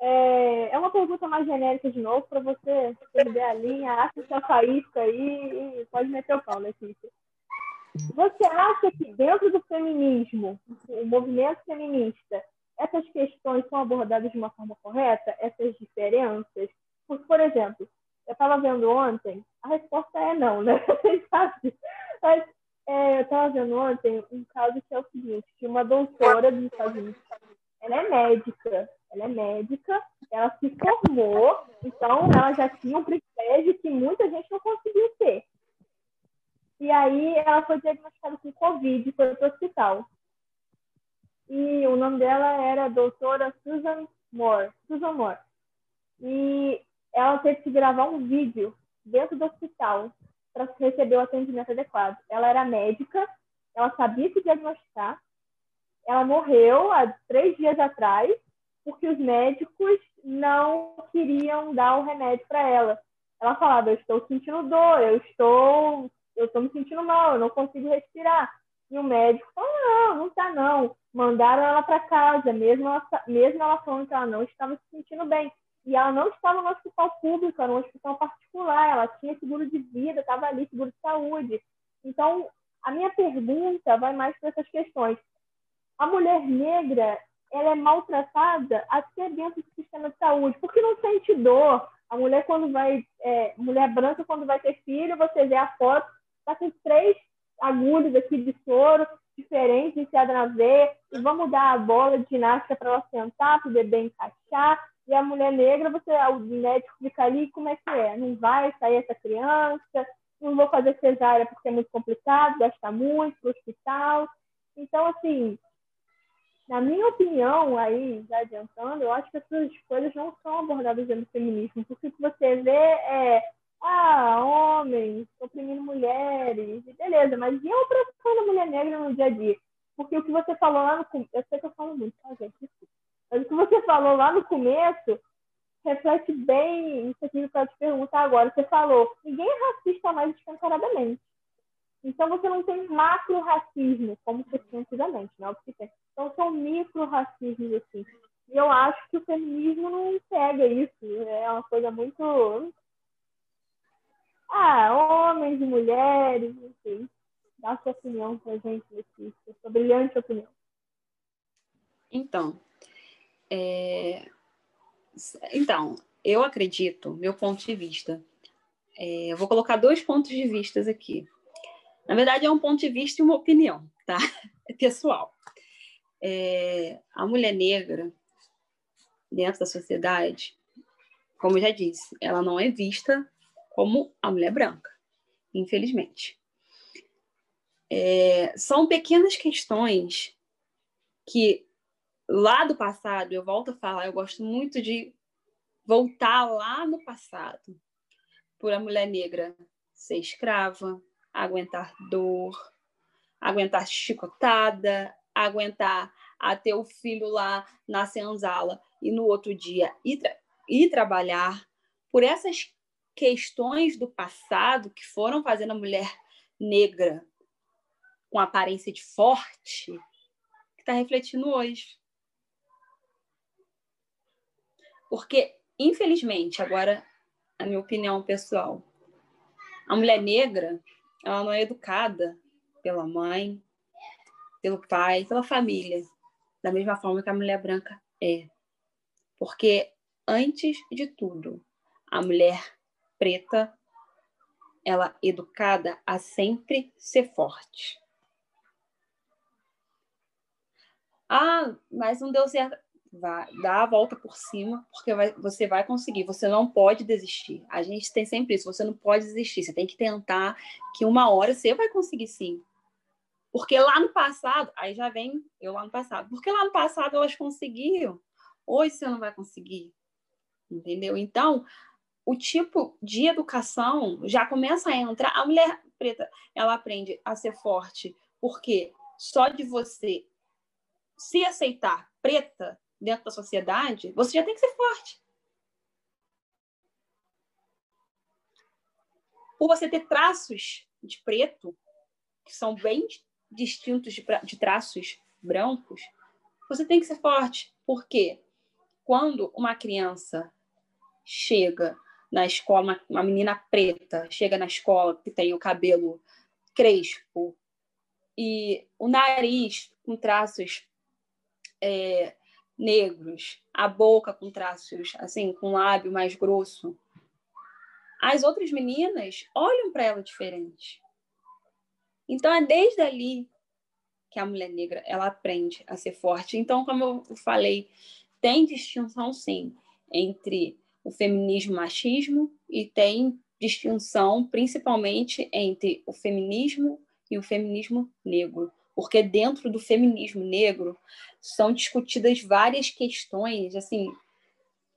é, é uma pergunta mais genérica de novo, para você perder a linha, acha sua faísca aí e pode meter o pau, Letícia. Você acha que dentro do feminismo, o movimento feminista, essas questões são abordadas de uma forma correta? Essas diferenças? Porque, por exemplo, eu estava vendo ontem, a resposta é não, né? Mas é, eu estava vendo ontem um caso que é o seguinte, de uma doutora dos Estados Unidos, ela é médica, ela é médica, ela se formou, então ela já tinha um privilégio que muita gente não conseguiu ter. E aí ela foi diagnosticada com Covid e foi para o hospital. E o nome dela era doutora Susan Moore. Susan Moore. E ela teve que gravar um vídeo dentro do hospital para receber o atendimento adequado. Ela era médica, ela sabia se diagnosticar. Ela morreu há três dias atrás porque os médicos não queriam dar o remédio para ela. ela falava, eu estou sentindo dor, eu estou, eu estou me sentindo mal, eu não consigo respirar. E o médico falou, não, não está não. Mandaram ela para casa, mesmo ela, mesmo ela falando que ela não estava se sentindo bem. E ela não estava no hospital público, era um hospital particular, ela tinha seguro de vida, estava ali, seguro de saúde. Então, a minha pergunta vai mais para essas questões. A mulher negra, ela é maltratada até dentro do sistema de saúde, porque não sente dor. A mulher quando vai, é, mulher branca quando vai ter filho, você vê a foto, está com três agulhas aqui de soro diferentes enfiadas na veia, e vamos dar a bola de ginástica para ela sentar, para o bebê encaixar. E a mulher negra, você, o médico fica ali, como é que é? Não vai sair essa criança, não vou fazer cesárea porque é muito complicado, gasta muito para o hospital. Então, assim, na minha opinião, aí, já adiantando, eu acho que essas coisas não são abordadas no feminismo, porque o que você vê é, ah, homens oprimindo mulheres, beleza, mas e a opressão da mulher negra no dia a dia? Porque o que você falou lá no começo, eu sei que eu falo muito, tá, gente? Mas o que você falou lá no começo reflete bem isso aqui que eu te perguntar agora. Você falou, ninguém é racista mais escancaradamente. Então você não tem macro racismo, como você tinha antigamente, né? Então são micro racismos assim. E eu acho que o feminismo não pega isso. É uma coisa muito. Ah, homens e mulheres, enfim. Dá sua opinião pra gente nesse, sua brilhante opinião. Então, é... então, eu acredito, meu ponto de vista, é... eu vou colocar dois pontos de vista aqui. Na verdade, é um ponto de vista e uma opinião, tá? É pessoal. É, a mulher negra, dentro da sociedade, como eu já disse, ela não é vista como a mulher branca, infelizmente. É, são pequenas questões que, lá do passado, eu volto a falar, eu gosto muito de voltar lá no passado, por a mulher negra ser escrava, aguentar dor, aguentar chicotada, aguentar a ter o filho lá na senzala e no outro dia ir, tra ir trabalhar, por essas questões do passado que foram fazendo a mulher negra com aparência de forte, que está refletindo hoje. Porque, infelizmente, agora, a minha opinião pessoal, a mulher negra ela não é educada pela mãe, pelo pai, pela família, da mesma forma que a mulher branca é. Porque, antes de tudo, a mulher preta, ela é educada a sempre ser forte. Ah, mas não deu certo vai, dá a volta por cima, porque vai, você vai conseguir. Você não pode desistir. A gente tem sempre isso. Você não pode desistir. Você tem que tentar que uma hora você vai conseguir sim. Porque lá no passado, aí já vem eu lá no passado. Porque lá no passado elas conseguiam. Hoje você não vai conseguir. Entendeu? Então, o tipo de educação já começa a entrar. A mulher preta, ela aprende a ser forte, porque só de você se aceitar preta, dentro da sociedade, você já tem que ser forte. Por você ter traços de preto, que são bem distintos de, de traços brancos, você tem que ser forte. Por quê? Quando uma criança chega na escola, uma, uma menina preta chega na escola que tem o cabelo crespo e o nariz com traços é, negros, a boca com traços assim, com lábio mais grosso. As outras meninas olham para ela diferente. Então é desde ali que a mulher negra ela aprende a ser forte. Então, como eu falei, tem distinção sim entre o feminismo machismo e tem distinção principalmente entre o feminismo e o feminismo negro porque dentro do feminismo negro são discutidas várias questões assim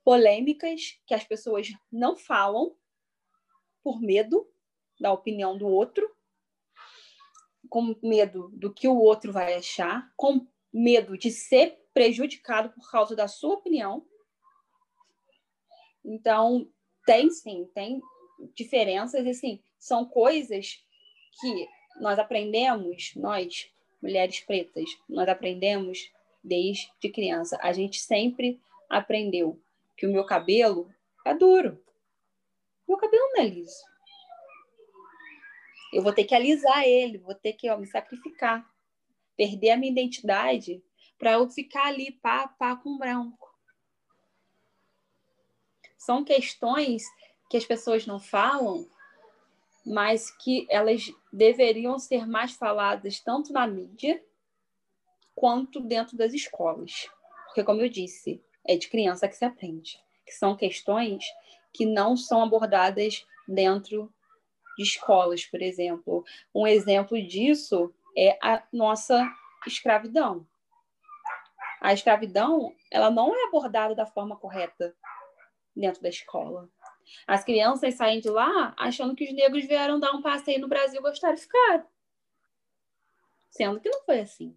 polêmicas que as pessoas não falam por medo da opinião do outro, com medo do que o outro vai achar, com medo de ser prejudicado por causa da sua opinião. Então, tem sim, tem diferenças, assim, são coisas que nós aprendemos, nós, mulheres pretas, nós aprendemos desde criança. A gente sempre aprendeu que o meu cabelo é duro. Meu cabelo não é liso. Eu vou ter que alisar ele, vou ter que ó, me sacrificar, perder a minha identidade para eu ficar ali pá, pá com branco. São questões que as pessoas não falam, mas que elas deveriam ser mais faladas tanto na mídia quanto dentro das escolas. Porque, como eu disse, é de criança que se aprende. Que são questões que não são abordadas dentro de escolas, por exemplo. Um exemplo disso é a nossa escravidão. A escravidão, ela não é abordada da forma correta dentro da escola. As crianças saem de lá achando que os negros vieram dar um passeio no Brasil e gostaram de ficar. Sendo que não foi assim.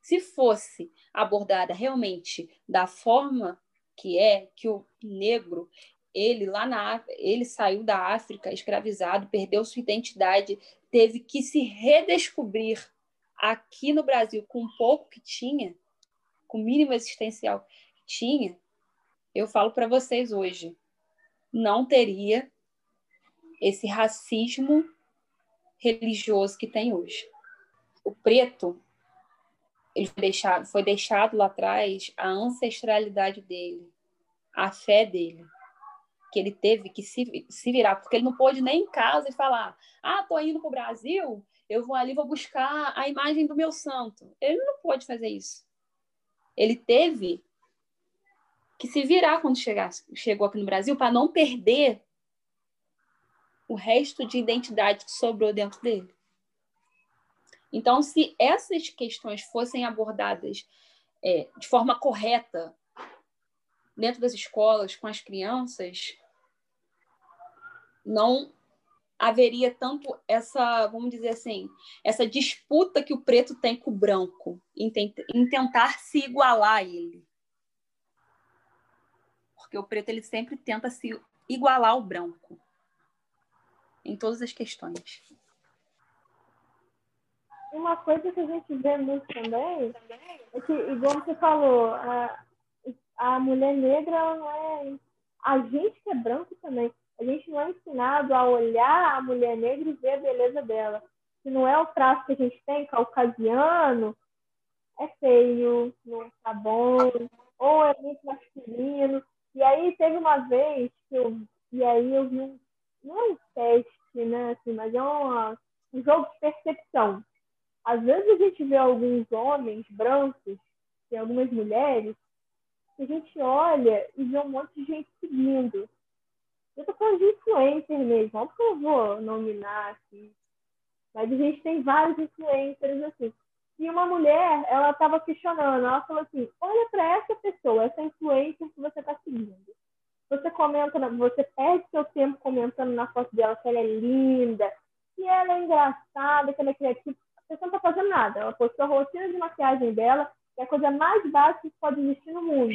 Se fosse abordada realmente da forma que é, que o negro, ele lá na ele saiu da África escravizado, perdeu sua identidade, teve que se redescobrir aqui no Brasil com o pouco que tinha, com o mínimo existencial que tinha, eu falo para vocês hoje, não teria esse racismo religioso que tem hoje. O preto ele foi deixado, foi deixado lá atrás a ancestralidade dele, a fé dele, que ele teve que se, se virar, porque ele não pôde nem em casa e falar: ah, tô indo para o Brasil, eu vou ali, vou buscar a imagem do meu santo. Ele não pode fazer isso. Ele teve que se virar quando chegasse, chegou aqui no Brasil para não perder o resto de identidade que sobrou dentro dele. Então, se essas questões fossem abordadas é, de forma correta dentro das escolas, com as crianças, não haveria tanto essa, vamos dizer assim, essa disputa que o preto tem com o branco, em tentar se igualar a ele. Porque o preto ele sempre tenta se igualar ao branco em todas as questões uma coisa que a gente vê muito também é que, igual você falou, a, a mulher negra não é. A gente que é branco também, a gente não é ensinado a olhar a mulher negra e ver a beleza dela. Se não é o traço que a gente tem, caucasiano, é feio, não tá bom, ou é muito masculino. E aí teve uma vez que eu, e aí eu vi um, não é um teste, né, assim, mas é uma, um jogo de percepção às vezes a gente vê alguns homens brancos e algumas mulheres que a gente olha e vê um monte de gente seguindo. Eu tô falando de influencer mesmo, não porque eu vou nominar aqui. Mas a gente tem vários influencers assim. E uma mulher, ela estava questionando, ela falou assim: olha para essa pessoa, essa influencer que você está seguindo. Você comenta, você perde seu tempo comentando na foto dela que ela é linda, que ela é engraçada, que ela é criativa pessoa não está fazendo nada. Ela postou a rotina de maquiagem dela, que é a coisa mais básica que pode existir no mundo.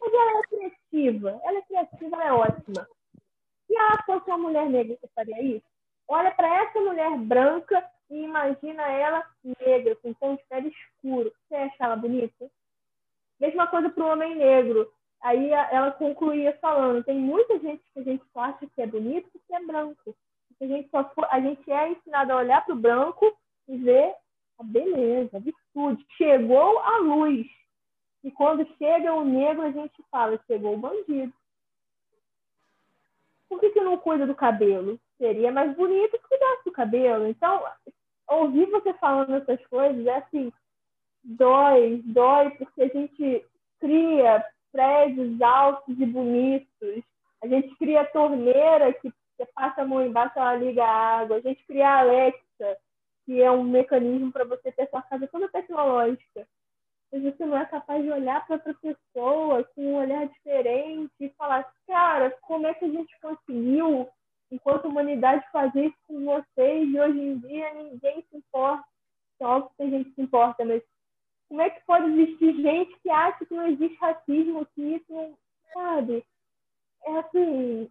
Mas ela é criativa. Ela é criativa, ela é ótima. Se ela fosse uma mulher negra, você faria isso? Olha para essa mulher branca e imagina ela negra, com tom de pele escuro. Você acha ela bonita? Mesma coisa para o homem negro. Aí ela concluía falando: tem muita gente que a gente só acha que é bonito porque é branco. A gente, só for, a gente é ensinado a olhar para o branco e ver a beleza, a virtude. Chegou a luz. E quando chega o negro, a gente fala, chegou o bandido. Por que, que não cuida do cabelo? Seria mais bonito que cuidasse do cabelo. Então, ouvir você falando essas coisas é assim, dói, dói, porque a gente cria prédios altos e bonitos. A gente cria torneira que você passa a mão embaixo, ela liga a água. A gente cria a Alexa, que é um mecanismo para você ter sua casa toda tecnológica. Mas você não é capaz de olhar para outra pessoa com um olhar diferente e falar, cara, como é que a gente conseguiu, enquanto humanidade, fazer isso com vocês e hoje em dia ninguém se importa. Óbvio que a gente se importa, mas como é que pode existir gente que acha que não existe racismo, que isso não, sabe? É assim,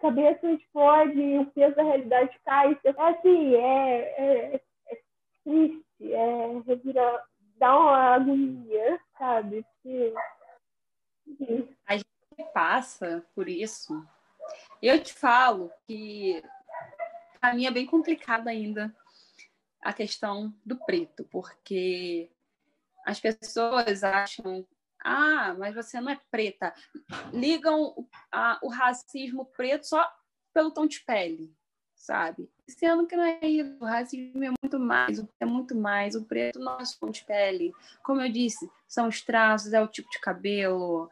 cabeça explode, o peso da realidade cai. É assim, é, é, é triste, é revira, dá uma agonia, sabe? Porque... A gente passa por isso. Eu te falo que para mim é bem complicado ainda a questão do preto, porque as pessoas acham ah, mas você não é preta. Ligam a, o racismo preto só pelo tom de pele, sabe? Sendo que não é isso. O racismo é muito mais, é muito mais. O preto não é só tom de pele. Como eu disse, são os traços, é o tipo de cabelo,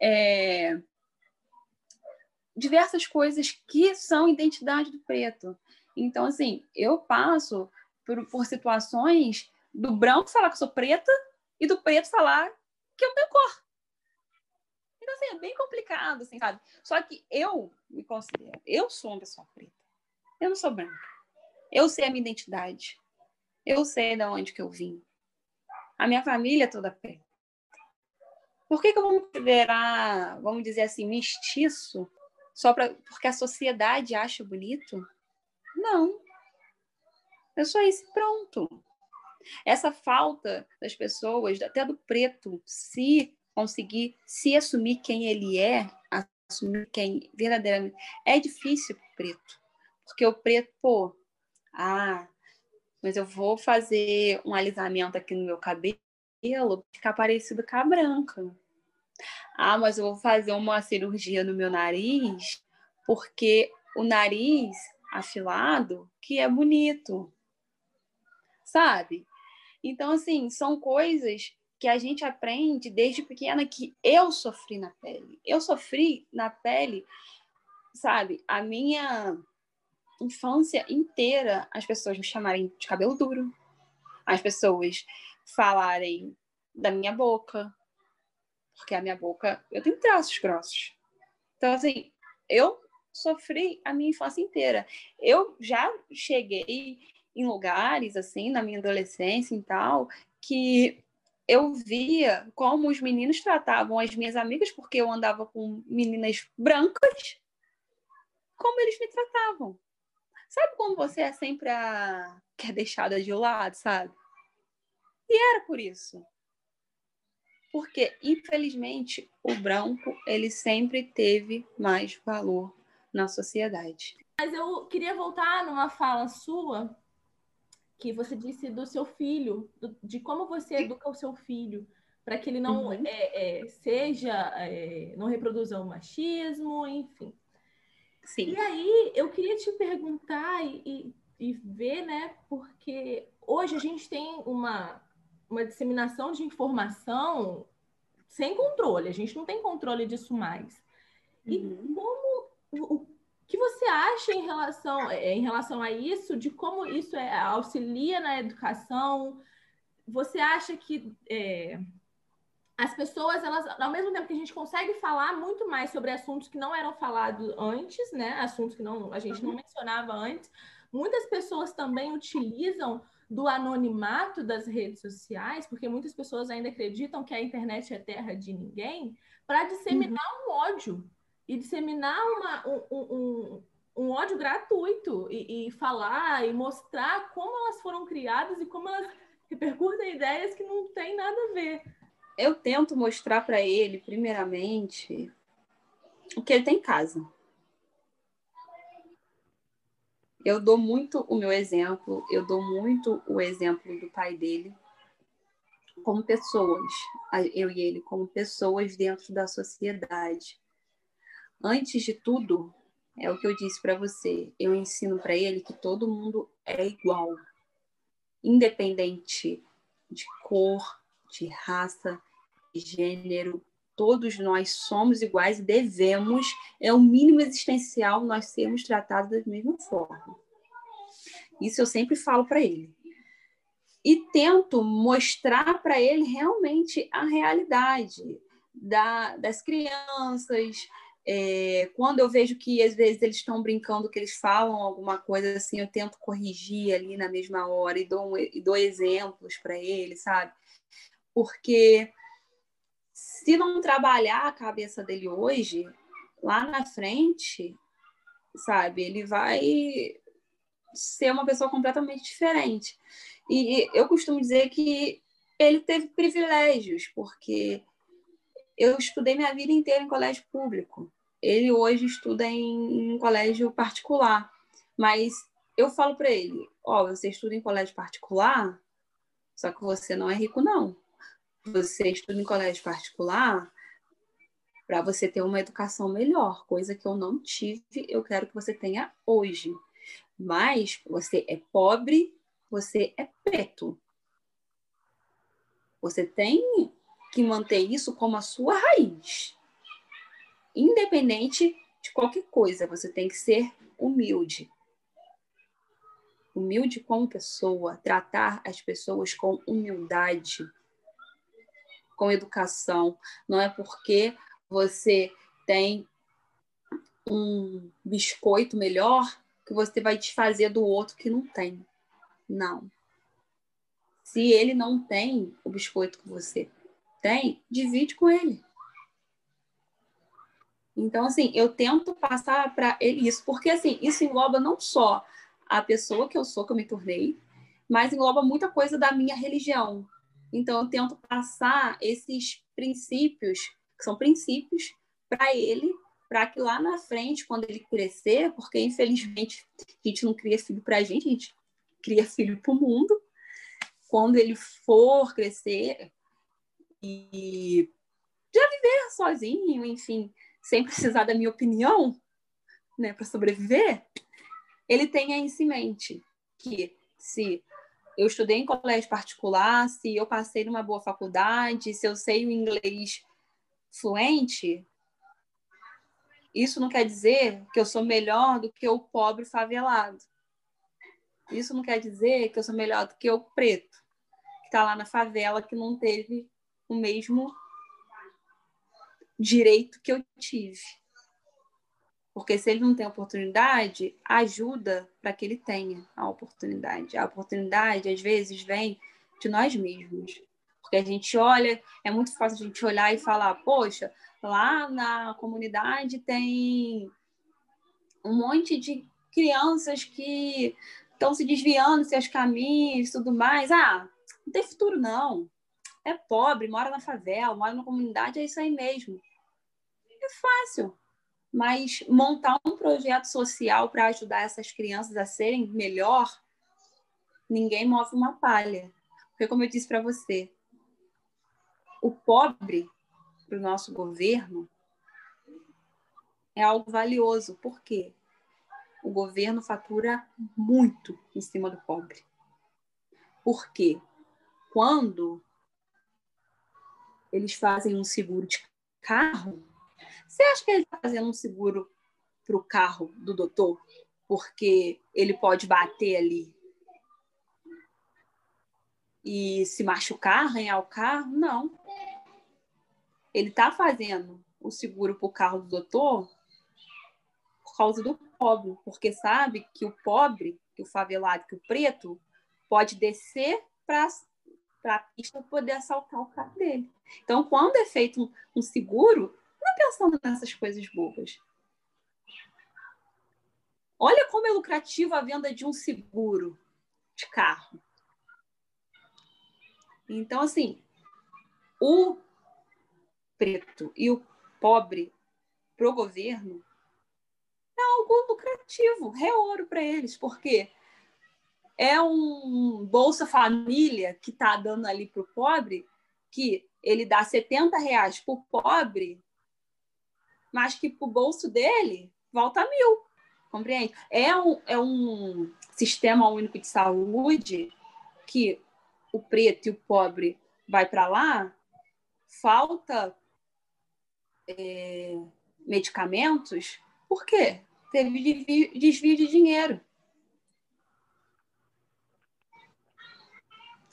é... diversas coisas que são identidade do preto. Então, assim, eu passo por, por situações do branco falar que eu sou preta e do preto falar que eu tenho cor. Então, assim, é bem complicado, assim, sabe? Só que eu me considero, eu sou uma pessoa preta. Eu não sou branca. Eu sei a minha identidade. Eu sei de onde que eu vim. A minha família é toda preta. Por que, que eu vou me considerar, vamos dizer assim, mestiço só pra, porque a sociedade acha bonito? Não. Eu sou isso pronto. Essa falta das pessoas, até do preto, se conseguir se assumir quem ele é, assumir quem verdadeiramente é difícil para o preto, porque o preto, pô, ah, mas eu vou fazer um alisamento aqui no meu cabelo, ficar parecido com a branca. Ah, mas eu vou fazer uma cirurgia no meu nariz, porque o nariz afilado que é bonito. Sabe? Então, assim, são coisas que a gente aprende desde pequena que eu sofri na pele. Eu sofri na pele, sabe? A minha infância inteira, as pessoas me chamarem de cabelo duro, as pessoas falarem da minha boca, porque a minha boca, eu tenho traços grossos. Então, assim, eu sofri a minha infância inteira. Eu já cheguei em lugares, assim, na minha adolescência e tal, que eu via como os meninos tratavam as minhas amigas, porque eu andava com meninas brancas, como eles me tratavam. Sabe como você é sempre a que é deixada de lado, sabe? E era por isso. Porque, infelizmente, o branco, ele sempre teve mais valor na sociedade. Mas eu queria voltar numa fala sua que você disse do seu filho, do, de como você educa o seu filho para que ele não uhum. é, é, seja, é, não reproduza o machismo, enfim. Sim. E aí eu queria te perguntar e, e, e ver, né? Porque hoje a gente tem uma, uma disseminação de informação sem controle, a gente não tem controle disso mais. E uhum. como o, que você acha em relação, é, em relação a isso, de como isso é, auxilia na educação? Você acha que é, as pessoas, elas, ao mesmo tempo que a gente consegue falar muito mais sobre assuntos que não eram falados antes, né? Assuntos que não, a gente não uhum. mencionava antes, muitas pessoas também utilizam do anonimato das redes sociais, porque muitas pessoas ainda acreditam que a internet é terra de ninguém, para disseminar uhum. um ódio e disseminar uma, um, um, um ódio gratuito e, e, falar e mostrar como elas foram criadas e como elas repercutem ideias que não tem nada a ver. Eu tento mostrar para ele, primeiramente, o que ele tem em casa. Eu dou muito o meu exemplo, eu dou muito o exemplo do pai dele como pessoas, eu e ele como pessoas dentro da sociedade. Antes de tudo, é o que eu disse para você, eu ensino para ele que todo mundo é igual, independente de cor, de raça, de gênero, todos nós somos iguais e devemos, é o mínimo existencial nós sermos tratados da mesma forma. Isso eu sempre falo para ele. E tento mostrar para ele realmente a realidade da, das crianças, é, quando eu vejo que às vezes eles estão brincando, que eles falam alguma coisa assim, eu tento corrigir ali na mesma hora e dou, e dou exemplos para eles, sabe? Porque se não trabalhar a cabeça dele hoje, lá na frente, sabe? Ele vai ser uma pessoa completamente diferente. E eu costumo dizer que ele teve privilégios, porque eu estudei minha vida inteira em colégio público. Ele hoje estuda em, colégio particular. Mas eu falo para ele: Ó, oh, você estuda em colégio particular, só que você não é rico, não. Você estuda em colégio particular para você ter uma educação melhor, coisa que eu não tive, eu quero que você tenha hoje. Mas você é pobre, você é preto. Você tem que manter isso como a sua raiz. Independente de qualquer coisa, você tem que ser humilde. Humilde como pessoa, tratar as pessoas com humildade, com educação. Não é porque você tem um biscoito melhor que você vai desfazer do outro que não tem. Não. Se ele não tem o biscoito que você tem, divide com ele. Então, assim, eu tento passar para ele isso, porque, assim, isso engloba não só a pessoa que eu sou, que eu me tornei, mas engloba muita coisa da minha religião. Então, eu tento passar esses princípios, que são princípios, para ele, para que lá na frente, quando ele crescer, porque infelizmente a gente não cria filho para a gente, a gente cria filho para o mundo. Quando ele for crescer e já viver sozinho, enfim, sem precisar da minha opinião, né, para sobreviver, ele tenha isso em mente que se eu estudei em colégio particular, se eu passei numa boa faculdade, se eu sei o inglês fluente, isso não quer dizer que eu sou melhor do que o pobre favelado. Isso não quer dizer que eu sou melhor do que o preto, que está lá na favela, que não teve o mesmo direito que eu tive. Porque se ele não tem oportunidade, ajuda para que ele tenha a oportunidade. A oportunidade, às vezes, vem de nós mesmos. Porque a gente olha, é muito fácil a gente olhar e falar, poxa, lá na comunidade tem um monte de crianças que estão se desviando seus caminhos tudo mais. Ah, não tem futuro, não. É pobre, mora na favela, mora na comunidade, é isso aí mesmo. É fácil. Mas montar um projeto social para ajudar essas crianças a serem melhor, ninguém move uma palha. Porque, como eu disse para você, o pobre para o nosso governo é algo valioso. Por quê? O governo fatura muito em cima do pobre. Por quê? Quando eles fazem um seguro de carro, você acha que ele está fazendo um seguro para o carro do doutor? Porque ele pode bater ali e se machucar, arranhar o carro? Não ele está fazendo o seguro para o carro do doutor por causa do pobre, porque sabe que o pobre, que o favelado, que o preto, pode descer para a pista poder assaltar o carro dele. Então, quando é feito um, um seguro, não é pensando nessas coisas bobas. Olha como é lucrativo a venda de um seguro de carro. Então, assim, o preto e o pobre para o governo é algo lucrativo, é ouro para eles, porque é um Bolsa Família que está dando ali para o pobre, que ele dá 70 reais para o pobre, mas que para o bolso dele volta mil. Compreende? É um, é um sistema único de saúde que o preto e o pobre vai para lá, falta é, medicamentos, por quê? Teve desvio de dinheiro.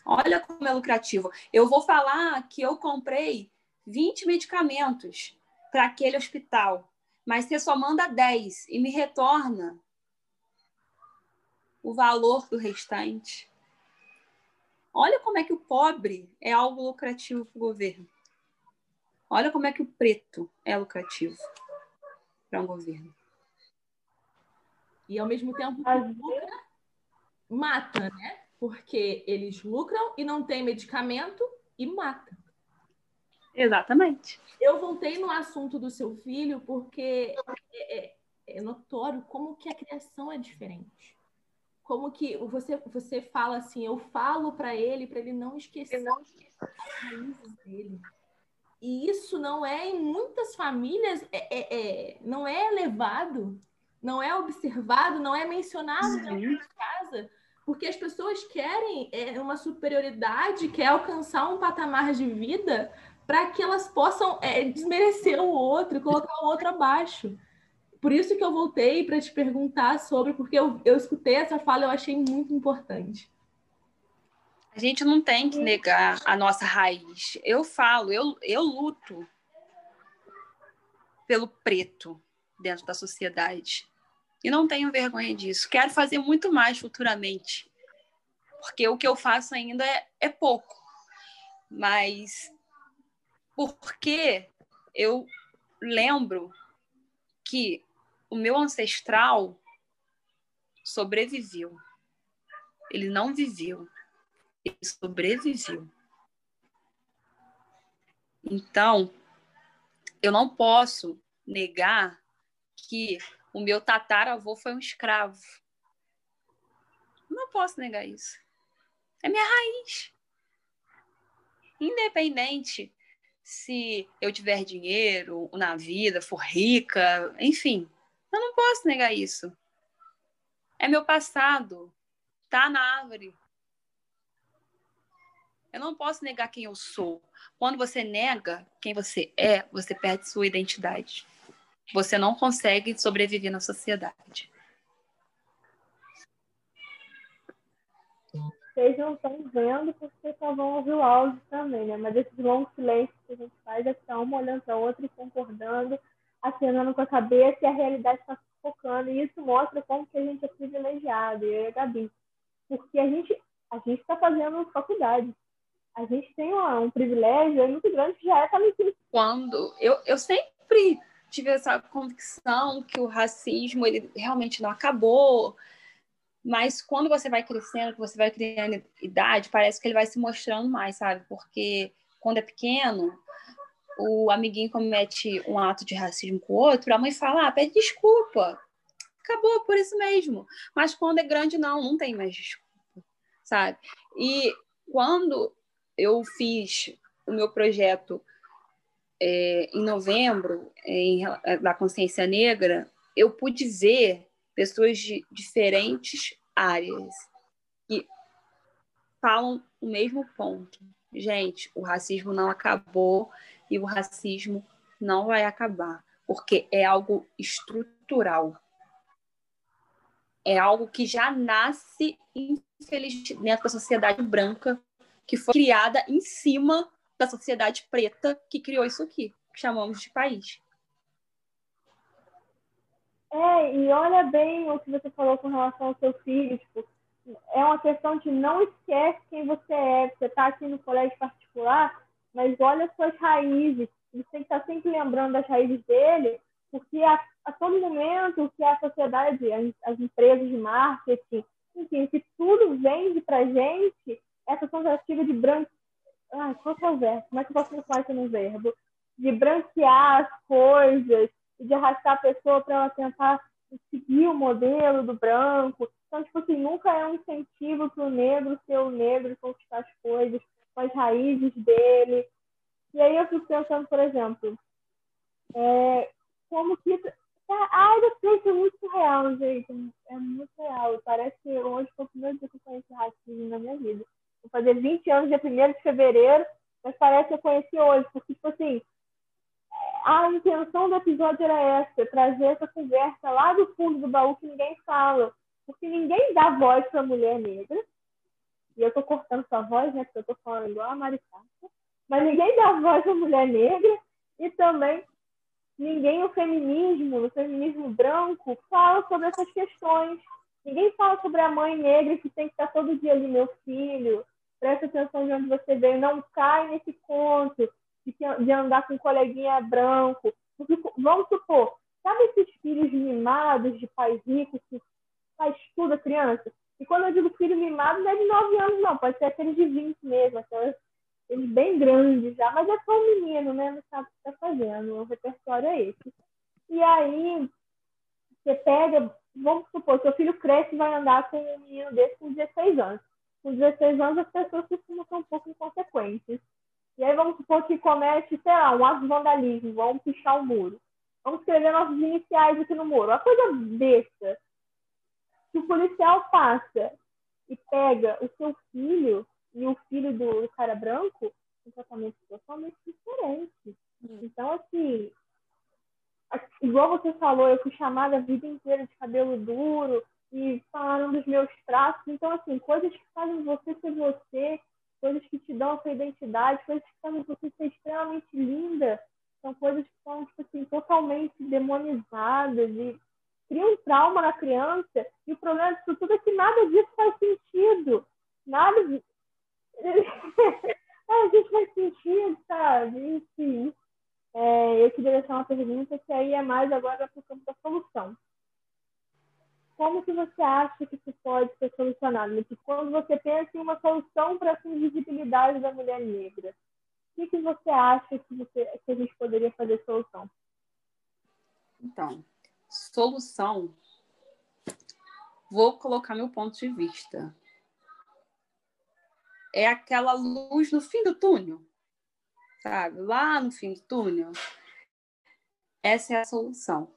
Olha como é lucrativo. Eu vou falar que eu comprei 20 medicamentos para aquele hospital, mas você só manda 10 e me retorna o valor do restante. Olha como é que o pobre é algo lucrativo para o governo. Olha como é que o preto é lucrativo para um governo. E ao mesmo tempo lucra, mata, né? Porque eles lucram e não tem medicamento e mata. Exatamente. Eu voltei no assunto do seu filho porque é, é, é notório como que a criação é diferente. Como que você, você fala assim, eu falo para ele, para ele não esquecer não as raízes dele. E isso não é em muitas famílias, é, é, é não é levado, não é observado, não é mencionado dentro de casa, porque as pessoas querem é, uma superioridade, quer alcançar um patamar de vida para que elas possam é, desmerecer o outro, colocar o outro abaixo. Por isso que eu voltei para te perguntar sobre, porque eu, eu escutei essa fala e eu achei muito importante. A gente não tem que negar a nossa raiz. Eu falo, eu, eu luto pelo preto dentro da sociedade. E não tenho vergonha disso. Quero fazer muito mais futuramente. Porque o que eu faço ainda é, é pouco. Mas porque eu lembro que o meu ancestral sobreviveu. Ele não viveu, ele sobreviveu. Então, eu não posso negar que o meu tataravô foi um escravo. Não posso negar isso. É minha raiz. Independente se eu tiver dinheiro na vida, for rica, enfim, eu não posso negar isso. É meu passado. Tá na árvore. Eu não posso negar quem eu sou. Quando você nega quem você é, você perde sua identidade. Você não consegue sobreviver na sociedade. Vocês não estão vendo porque só vão ouvir o áudio também, né? Mas esses longos silêncios que a gente faz é tá uma olhando para a outra e concordando acenando com a cabeça e a realidade está focando. E isso mostra como que a gente é privilegiado, eu e a Gabi. Porque a gente a gente está fazendo faculdade. A gente tem um, um privilégio muito grande que já é no Quando eu, eu sempre tive essa convicção que o racismo ele realmente não acabou, mas quando você vai crescendo, que você vai criando idade, parece que ele vai se mostrando mais, sabe? Porque quando é pequeno, o amiguinho comete um ato de racismo com o outro, a mãe fala, ah, pede desculpa. Acabou, por isso mesmo. Mas quando é grande, não, não tem mais desculpa, sabe? E quando eu fiz o meu projeto é, em novembro, em, da consciência negra, eu pude ver pessoas de diferentes áreas que falam o mesmo ponto. Gente, o racismo não acabou e o racismo não vai acabar, porque é algo estrutural. É algo que já nasce, infelizmente, dentro da sociedade branca, que foi criada em cima da sociedade preta que criou isso aqui, que chamamos de país. É, e olha bem o que você falou com relação ao seu filho, tipo, é uma questão de não esquece quem você é. Você está aqui no colégio particular, mas olha suas raízes. Você tem que estar sempre lembrando das raízes dele, porque a, a todo momento que a sociedade, as, as empresas de marketing, enfim, que tudo vende para gente, essa tentativa de branco. Ah, qual é o verbo? Como é que eu posso transformar isso num verbo? De branquear as coisas, de arrastar a pessoa para ela tentar seguir o modelo do branco. Então, tipo assim, nunca é um incentivo para o negro ser o negro e conquistar as coisas com as raízes dele. E aí eu fico pensando, por exemplo, é, como que. A área do é muito real, gente. É muito real. Parece que hoje foi o primeiro dia que eu conheci racismo na minha vida. Vou fazer 20 anos, dia 1 de fevereiro, mas parece que eu conheci hoje. Porque, tipo assim, a intenção do episódio era essa, trazer essa conversa lá do fundo do baú que ninguém fala. Porque ninguém dá voz para a mulher negra. E eu tô cortando sua voz, né? Porque eu tô falando igual a Maricata. Mas ninguém dá voz à mulher negra. E também ninguém no feminismo, no feminismo branco, fala sobre essas questões. Ninguém fala sobre a mãe negra que tem que estar todo dia ali, meu filho. Presta atenção de onde você veio. Não cai nesse conto de, de andar com um coleguinha branco. Porque, vamos supor, sabe esses filhos mimados de pais ricos que faz tudo a criança. E quando eu digo filho mimado, não é de 9 anos, não. Pode ser aquele de 20 mesmo, aqueles, eles bem grandes já. Mas é só um menino, né? Não sabe o que está fazendo. O repertório é esse. E aí, você pega, vamos supor, seu filho cresce e vai andar com um menino desse com 16 anos. Com 16 anos, as pessoas costumam ser um pouco inconsequentes. E aí, vamos supor que comete, sei lá, um ato de vandalismo, vamos pichar o um muro. Vamos escrever nossos iniciais aqui no muro. A coisa besta se o policial passa e pega o seu filho e o filho do, cara branco, um tratamento totalmente diferente. Hum. Então, assim, igual você falou, eu fui chamada a vida inteira de cabelo duro e falaram dos meus traços. Então, assim, coisas que fazem você ser você, coisas que te dão a sua identidade, coisas que fazem você ser extremamente linda, são coisas que são, tipo assim, totalmente demonizadas e cria um trauma na criança, e o problema disso tudo é que nada disso faz sentido. Nada disso. a gente faz sentido, sabe? Enfim. É, eu queria deixar uma pergunta que aí é mais agora para o campo da solução. Como que você acha que isso pode ser solucionado? Porque quando você pensa em uma solução para essa invisibilidade da mulher negra, o que, que você acha que, você, que a gente poderia fazer solução? Então, solução, vou colocar meu ponto de vista. É aquela luz no fim do túnel, sabe? Lá no fim do túnel. Essa é a solução.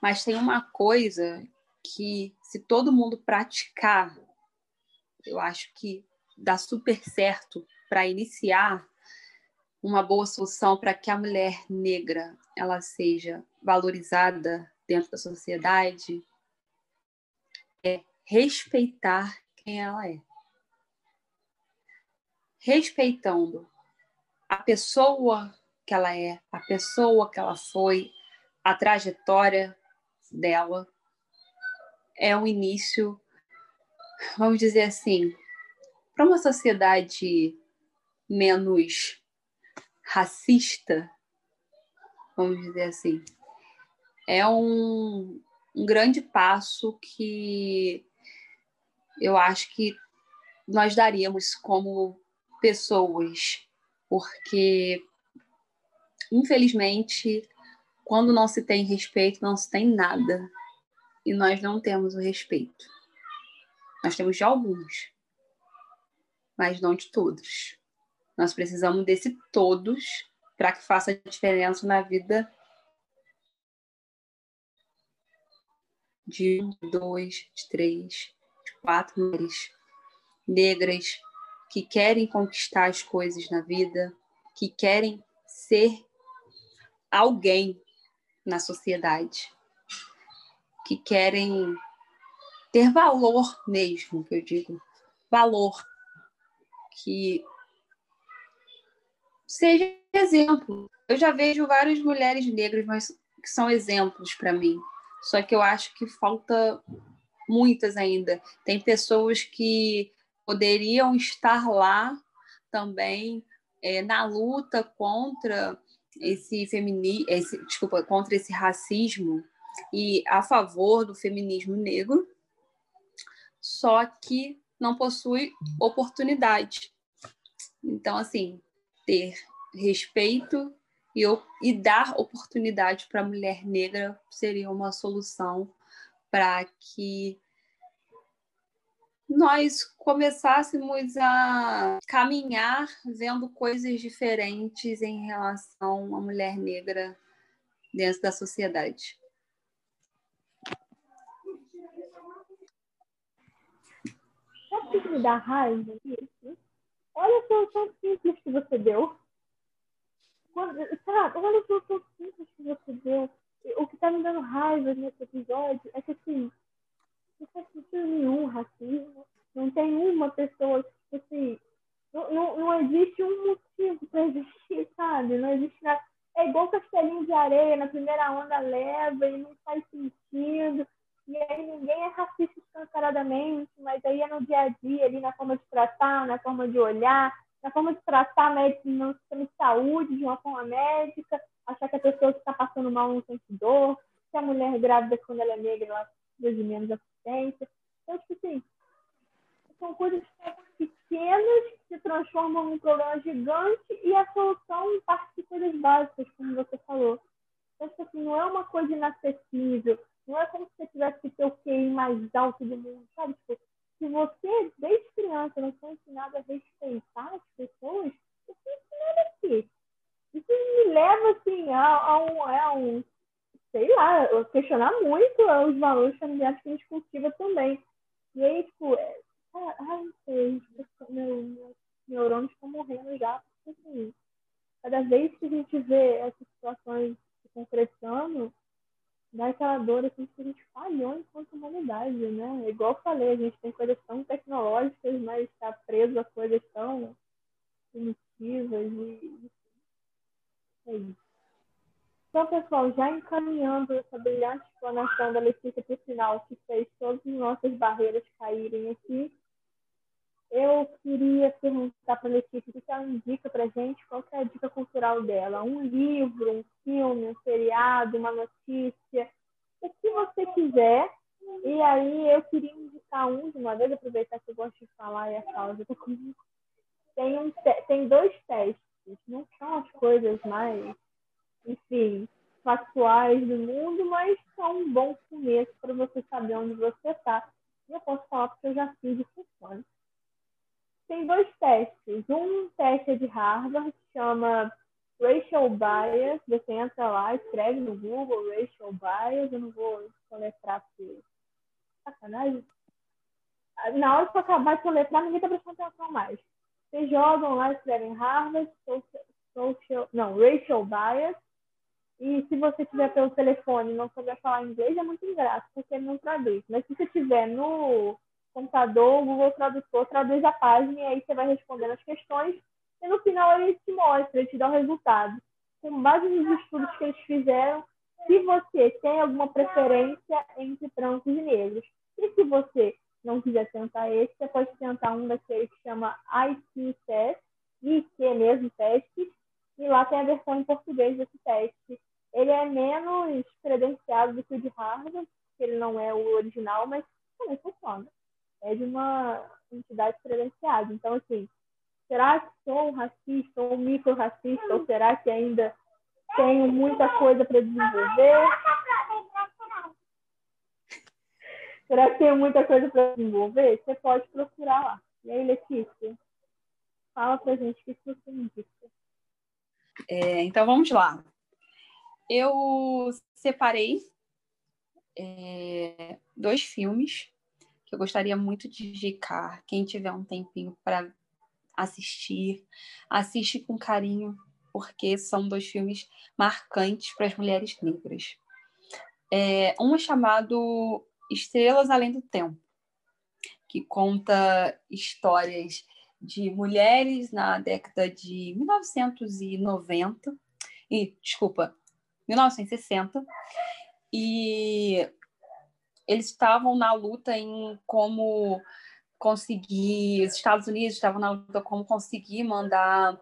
Mas tem uma coisa que, se todo mundo praticar, eu acho que dá super certo para iniciar uma boa solução para que a mulher negra ela seja valorizada dentro da sociedade é respeitar quem ela é. Respeitando a pessoa que ela é, a pessoa que ela foi, a trajetória dela, é um início, vamos dizer assim, para uma sociedade menos racista, vamos dizer assim, é um, um grande passo que eu acho que nós daríamos como pessoas, porque infelizmente quando não se tem respeito, não se tem nada. E nós não temos o respeito. Nós temos de alguns, mas não de todos. Nós precisamos desse todos para que faça diferença na vida de um, dois, de três, de quatro mulheres negras que querem conquistar as coisas na vida, que querem ser alguém na sociedade, que querem ter valor mesmo, que eu digo, valor que seja exemplo. Eu já vejo várias mulheres negras, mas que são exemplos para mim. Só que eu acho que falta muitas ainda. Tem pessoas que poderiam estar lá também é, na luta contra esse feminismo, esse, desculpa, contra esse racismo e a favor do feminismo negro, só que não possui oportunidade. Então, assim, ter respeito e, e dar oportunidade para a mulher negra seria uma solução para que nós começássemos a caminhar vendo coisas diferentes em relação à mulher negra dentro da sociedade. O que me dá raiva disso? Olha a solução simples que você deu. Sabe, olha a solução simples que você deu. O que tá me dando raiva nesse episódio é que, assim, não faz sentido nenhum racismo. Não tem uma pessoa que, assim, não, não, não existe um motivo para existir, sabe? Não existe nada. É igual castelinho de areia, na primeira onda leva e não faz sentido. E aí ninguém é racista escancaradamente, mas aí é no dia a dia, ali na forma de tratar, na forma de olhar, na forma de tratar no sistema de saúde de uma forma médica, achar que a pessoa que está passando mal não sente dor, que a mulher grávida, quando ela é negra, ela precisa de menos resistência. Então, tipo assim, são coisas pequenas que se transformam num problema gigante e a solução parte de coisas básicas, como você falou. Então, tipo assim, não é uma coisa inacessível, não é como se você tivesse que ter o QI mais alto do mundo, sabe? Tipo, se você, desde criança, não foi ensinado a respeitar as pessoas, você ensinado aqui. Isso me leva, assim, a, a, um, a um, sei lá, questionar muito os valores familiares que a gente cultiva também. E aí, tipo, é, ah, ai, não sei, meu, meus neurônios estão morrendo já, porque, assim, cada vez que a gente vê essas situações se concretizando, dá aquela dor assim, que a gente falhou enquanto humanidade, né? Igual eu falei, a gente tem coisas tão tecnológicas, mas está preso a coisas tão primitivas e é isso. Então, pessoal, já encaminhando essa brilhante explanação da Letícia para o final, que fez todas as nossas barreiras caírem aqui, eu queria perguntar para a Letícia o que ela indica para gente, qual é a dica cultural dela? Um livro, um filme, um seriado, uma notícia, o que você quiser. E aí eu queria indicar um de uma vez, aproveitar que eu gosto de falar e a causa está comigo. Tem, um, tem dois testes, não são as coisas mais, enfim, factuais do mundo, mas são um bom começo para você saber onde você está. E eu posso falar porque eu já fiz e funciona tem dois testes. Um teste é de Harvard, chama Racial Bias. Você entra lá, escreve no Google Racial Bias. Eu não vou soletrar porque. Sacanagem. Na hora que eu acabar de soletrar, ninguém está prestando atenção mais. Vocês jogam lá, escrevem Harvard, social, não, Racial Bias. E se você tiver pelo telefone e não souber falar inglês, é muito engraçado, porque não traduz. Mas se você tiver no computador, o Google Tradutor traduz a página e aí você vai respondendo as questões e no final ele te mostra, ele te dá o resultado. Com base nos estudos que eles fizeram, se você tem alguma preferência entre brancos e negros. E se você não quiser tentar esse, você pode tentar um daqueles que chama IQ Test, IQ mesmo teste, e lá tem a versão em português desse teste. Ele é menos credenciado do que o de Harvard, porque ele não é o original, mas também funciona é de uma entidade credenciada. Então, assim, será que sou um racista ou um micro-racista? Ou será que ainda tenho muita coisa para desenvolver? Será que tenho muita coisa para desenvolver? Você pode procurar lá. E aí, Letícia, fala pra gente o que você indica. É, então, vamos lá. Eu separei é, dois filmes que eu gostaria muito de indicar. Quem tiver um tempinho para assistir, assiste com carinho, porque são dois filmes marcantes para as mulheres negras. É, um é chamado Estrelas Além do Tempo, que conta histórias de mulheres na década de 1990 e desculpa 1960 e eles estavam na luta em como conseguir, os Estados Unidos estavam na luta como conseguir mandar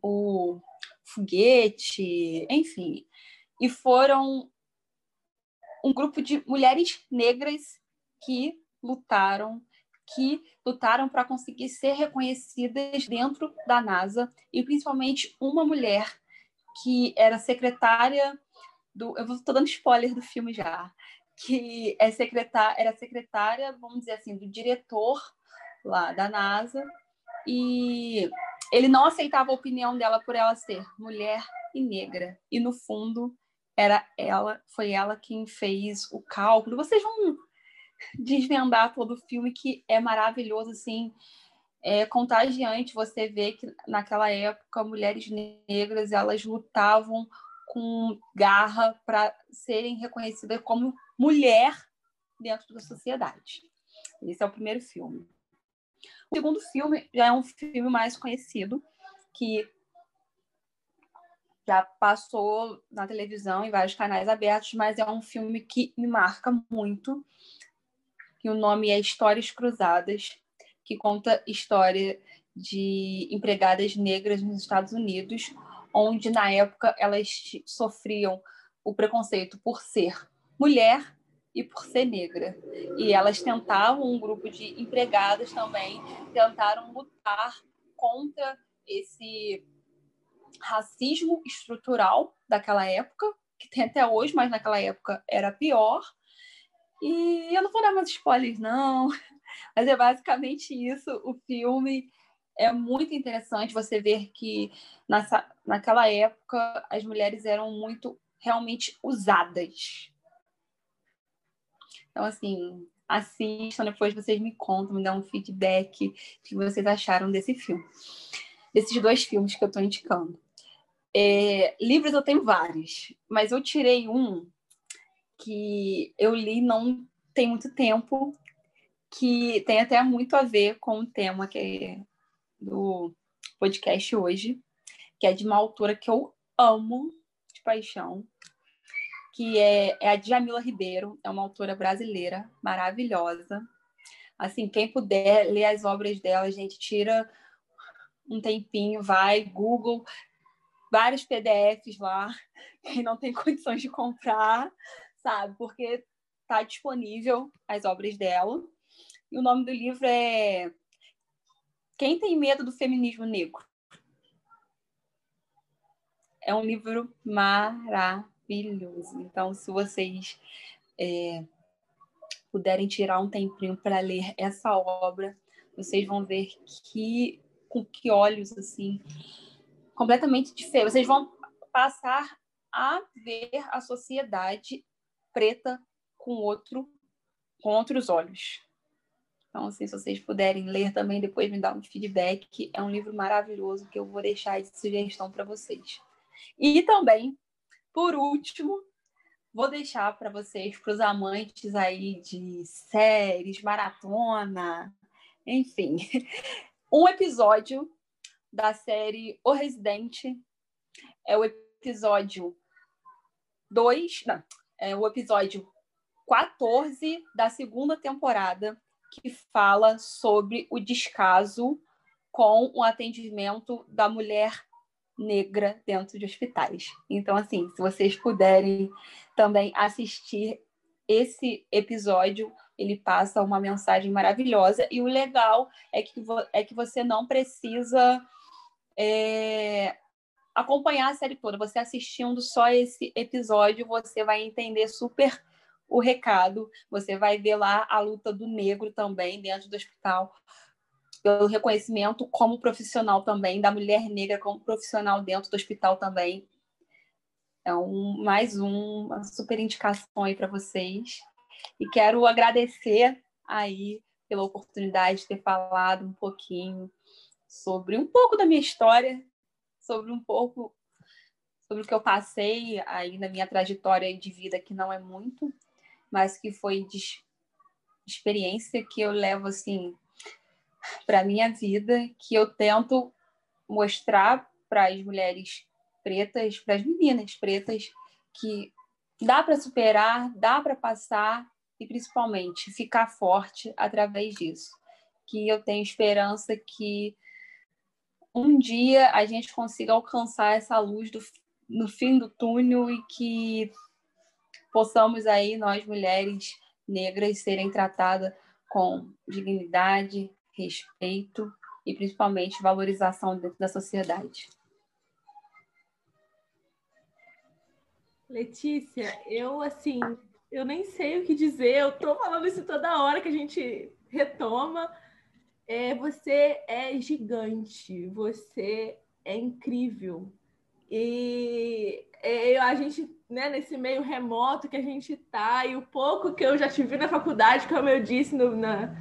o foguete, enfim, e foram um grupo de mulheres negras que lutaram, que lutaram para conseguir ser reconhecidas dentro da NASA e principalmente uma mulher que era secretária do, eu estou dando spoiler do filme já, que é secretária, era secretária, vamos dizer assim, do diretor lá da NASA, e ele não aceitava a opinião dela por ela ser mulher e negra. E no fundo era ela, foi ela quem fez o cálculo. Vocês vão desvendar todo o filme que é maravilhoso assim, é contagiante você ver que naquela época mulheres negras elas lutavam com garra para serem reconhecidas como mulher dentro da sociedade. Esse é o primeiro filme. O segundo filme já é um filme mais conhecido, que já passou na televisão em vários canais abertos, mas é um filme que me marca muito. E o nome é Histórias Cruzadas, que conta história de empregadas negras nos Estados Unidos, onde na época elas sofriam o preconceito por ser mulher e por ser negra. E elas tentavam, um grupo de empregadas também, tentaram lutar contra esse racismo estrutural daquela época, que tem até hoje, mas naquela época era pior. E eu não vou dar mais spoilers, não, mas é basicamente isso. O filme é muito interessante você ver que nessa, naquela época as mulheres eram muito realmente usadas. Então, assim, assistam, depois vocês me contam, me dão um feedback que vocês acharam desse filme. Desses dois filmes que eu estou indicando. É, livros eu tenho vários, mas eu tirei um que eu li não tem muito tempo, que tem até muito a ver com o tema que é do podcast hoje, que é de uma autora que eu amo de paixão, que é, é a Djamila Ribeiro, é uma autora brasileira maravilhosa. Assim, quem puder ler as obras dela, gente, tira um tempinho, vai, Google, vários PDFs lá, quem não tem condições de comprar, sabe? Porque está disponível as obras dela. E o nome do livro é Quem tem medo do feminismo negro? É um livro maravilhoso. Então, se vocês é, puderem tirar um tempinho para ler essa obra, vocês vão ver que com que olhos assim completamente diferentes. Vocês vão passar a ver a sociedade preta com outro com outros olhos. Então, assim, se vocês puderem ler também, depois me dar um feedback. É um livro maravilhoso que eu vou deixar de sugestão para vocês. E também, por último, vou deixar para vocês, para os amantes aí de séries, maratona, enfim, um episódio da série O Residente. É o episódio 2, não, é o episódio 14 da segunda temporada, que fala sobre o descaso com o atendimento da mulher negra dentro de hospitais. Então, assim, se vocês puderem também assistir esse episódio, ele passa uma mensagem maravilhosa. E o legal é que, é que você não precisa é, acompanhar a série toda. Você assistindo só esse episódio, você vai entender super o recado. Você vai ver lá a luta do negro também dentro do hospital, pelo reconhecimento como profissional também, da mulher negra como profissional dentro do hospital também. É um, mais um, uma super indicação aí para vocês. E quero agradecer aí pela oportunidade de ter falado um pouquinho sobre um pouco da minha história, sobre um pouco sobre o que eu passei aí na minha trajetória de vida, que não é muito, mas que foi de experiência que eu levo assim para minha vida, que eu tento mostrar para as mulheres pretas, para as meninas pretas, que dá para superar, dá para passar e principalmente ficar forte através disso. Que eu tenho esperança que um dia a gente consiga alcançar essa luz do, no fim do túnel e que possamos aí, nós mulheres negras, serem tratadas com dignidade, respeito e principalmente valorização dentro da sociedade. Letícia, eu assim, eu nem sei o que dizer, eu tô falando isso toda hora que a gente retoma. É, você é gigante, você é incrível. E é, a gente né, nesse meio remoto que a gente tá, e o pouco que eu já te vi na faculdade, como eu disse no, na,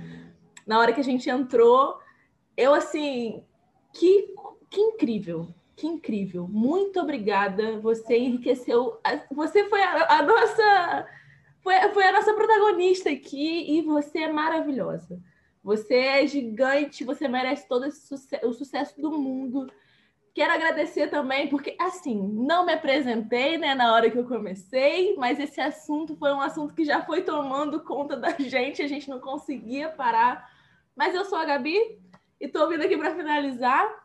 na hora que a gente entrou, eu assim, que, que incrível, que incrível. Muito obrigada. Você enriqueceu. Você foi a, a nossa. Foi, foi a nossa protagonista aqui e você é maravilhosa. Você é gigante, você merece todo o sucesso do mundo. Quero agradecer também, porque, assim, não me apresentei né, na hora que eu comecei, mas esse assunto foi um assunto que já foi tomando conta da gente, a gente não conseguia parar. Mas eu sou a Gabi e estou vindo aqui para finalizar.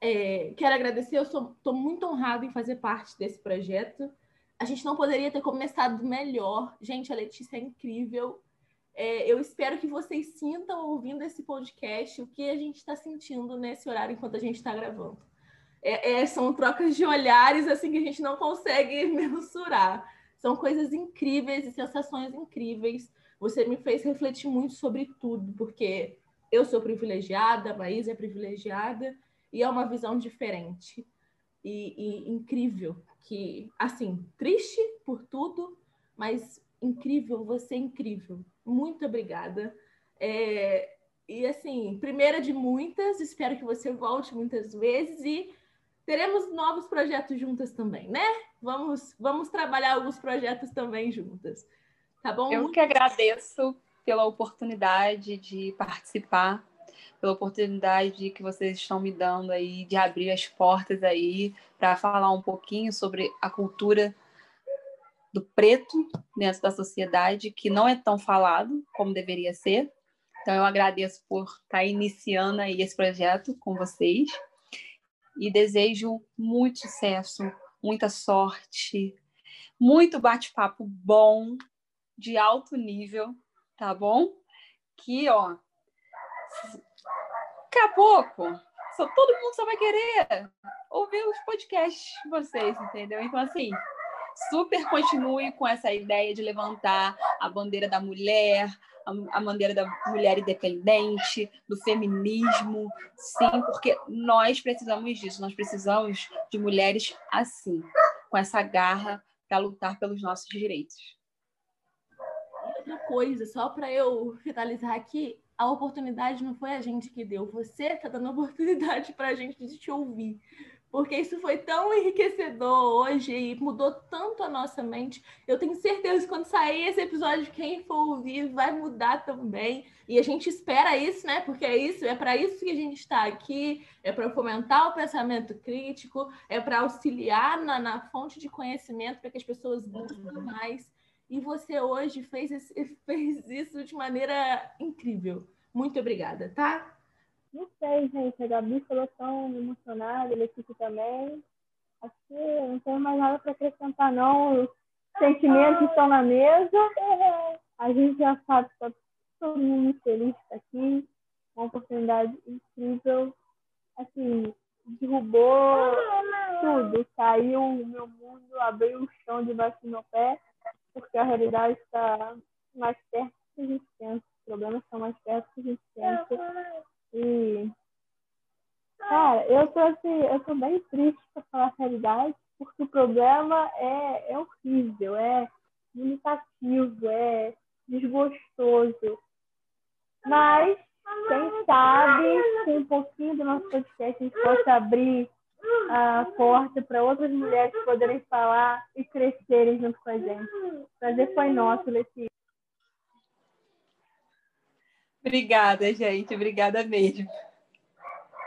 É, quero agradecer, eu estou muito honrada em fazer parte desse projeto. a gente não poderia ter começado melhor. Gente, a Letícia é incrível. É, eu espero que vocês sintam ouvindo esse podcast o que a gente está sentindo nesse horário enquanto a gente está gravando. É, é, são trocas de olhares assim que a gente não consegue mensurar. São coisas incríveis e sensações incríveis. Você me fez refletir muito sobre tudo, porque eu sou privilegiada, a Maísa é privilegiada, e é uma visão diferente e, e incrível. Que, assim, triste por tudo, mas incrível, você é incrível. Muito obrigada. É, e assim, primeira de muitas, espero que você volte muitas vezes e teremos novos projetos juntas também, né? Vamos, vamos trabalhar alguns projetos também juntas. Tá bom? Eu que agradeço pela oportunidade de participar, pela oportunidade que vocês estão me dando aí de abrir as portas aí para falar um pouquinho sobre a cultura do preto dentro da sociedade, que não é tão falado como deveria ser. Então, eu agradeço por estar iniciando aí esse projeto com vocês e desejo muito sucesso, muita sorte, muito bate-papo bom, de alto nível, tá bom? Que, ó, daqui a pouco, só, todo mundo só vai querer ouvir os podcasts de vocês, entendeu? Então, assim, super continue com essa ideia de levantar a bandeira da mulher, a bandeira da mulher independente, do feminismo, sim, porque nós precisamos disso, nós precisamos de mulheres assim, com essa garra para lutar pelos nossos direitos. Outra coisa, só para eu finalizar aqui, a oportunidade não foi a gente que deu, você está dando oportunidade para a gente de te ouvir porque isso foi tão enriquecedor hoje e mudou tanto a nossa mente. Eu tenho certeza que quando sair esse episódio, quem for ouvir vai mudar também. E a gente espera isso, né? Porque é isso, é para isso que a gente está aqui, é para fomentar o pensamento crítico, é para auxiliar na, na, fonte de conhecimento para que as pessoas busquem mais. E você hoje fez, esse, fez isso de maneira incrível. Muito obrigada, tá? Não sei, gente. A Gabi falou tão emocionada, ele aqui também. Acho que não tenho mais nada para acrescentar, não. Os sentimentos estão na mesa. A gente já sabe que está todo mundo muito feliz de aqui. Uma oportunidade incrível. Assim, derrubou tudo. Saiu o meu mundo, abriu o chão debaixo do meu pé, porque a realidade está mais perto que a gente pensa. Os problemas estão mais perto que a gente pensa. E, cara, eu tô assim, eu tô bem triste pra falar a realidade, porque o problema é, é horrível, é limitativo, é desgostoso. Mas, quem sabe, com um pouquinho do nosso podcast, a gente possa abrir a porta para outras mulheres poderem falar e crescerem junto com a gente. Prazer foi nosso, Letícia. Obrigada, gente. Obrigada mesmo.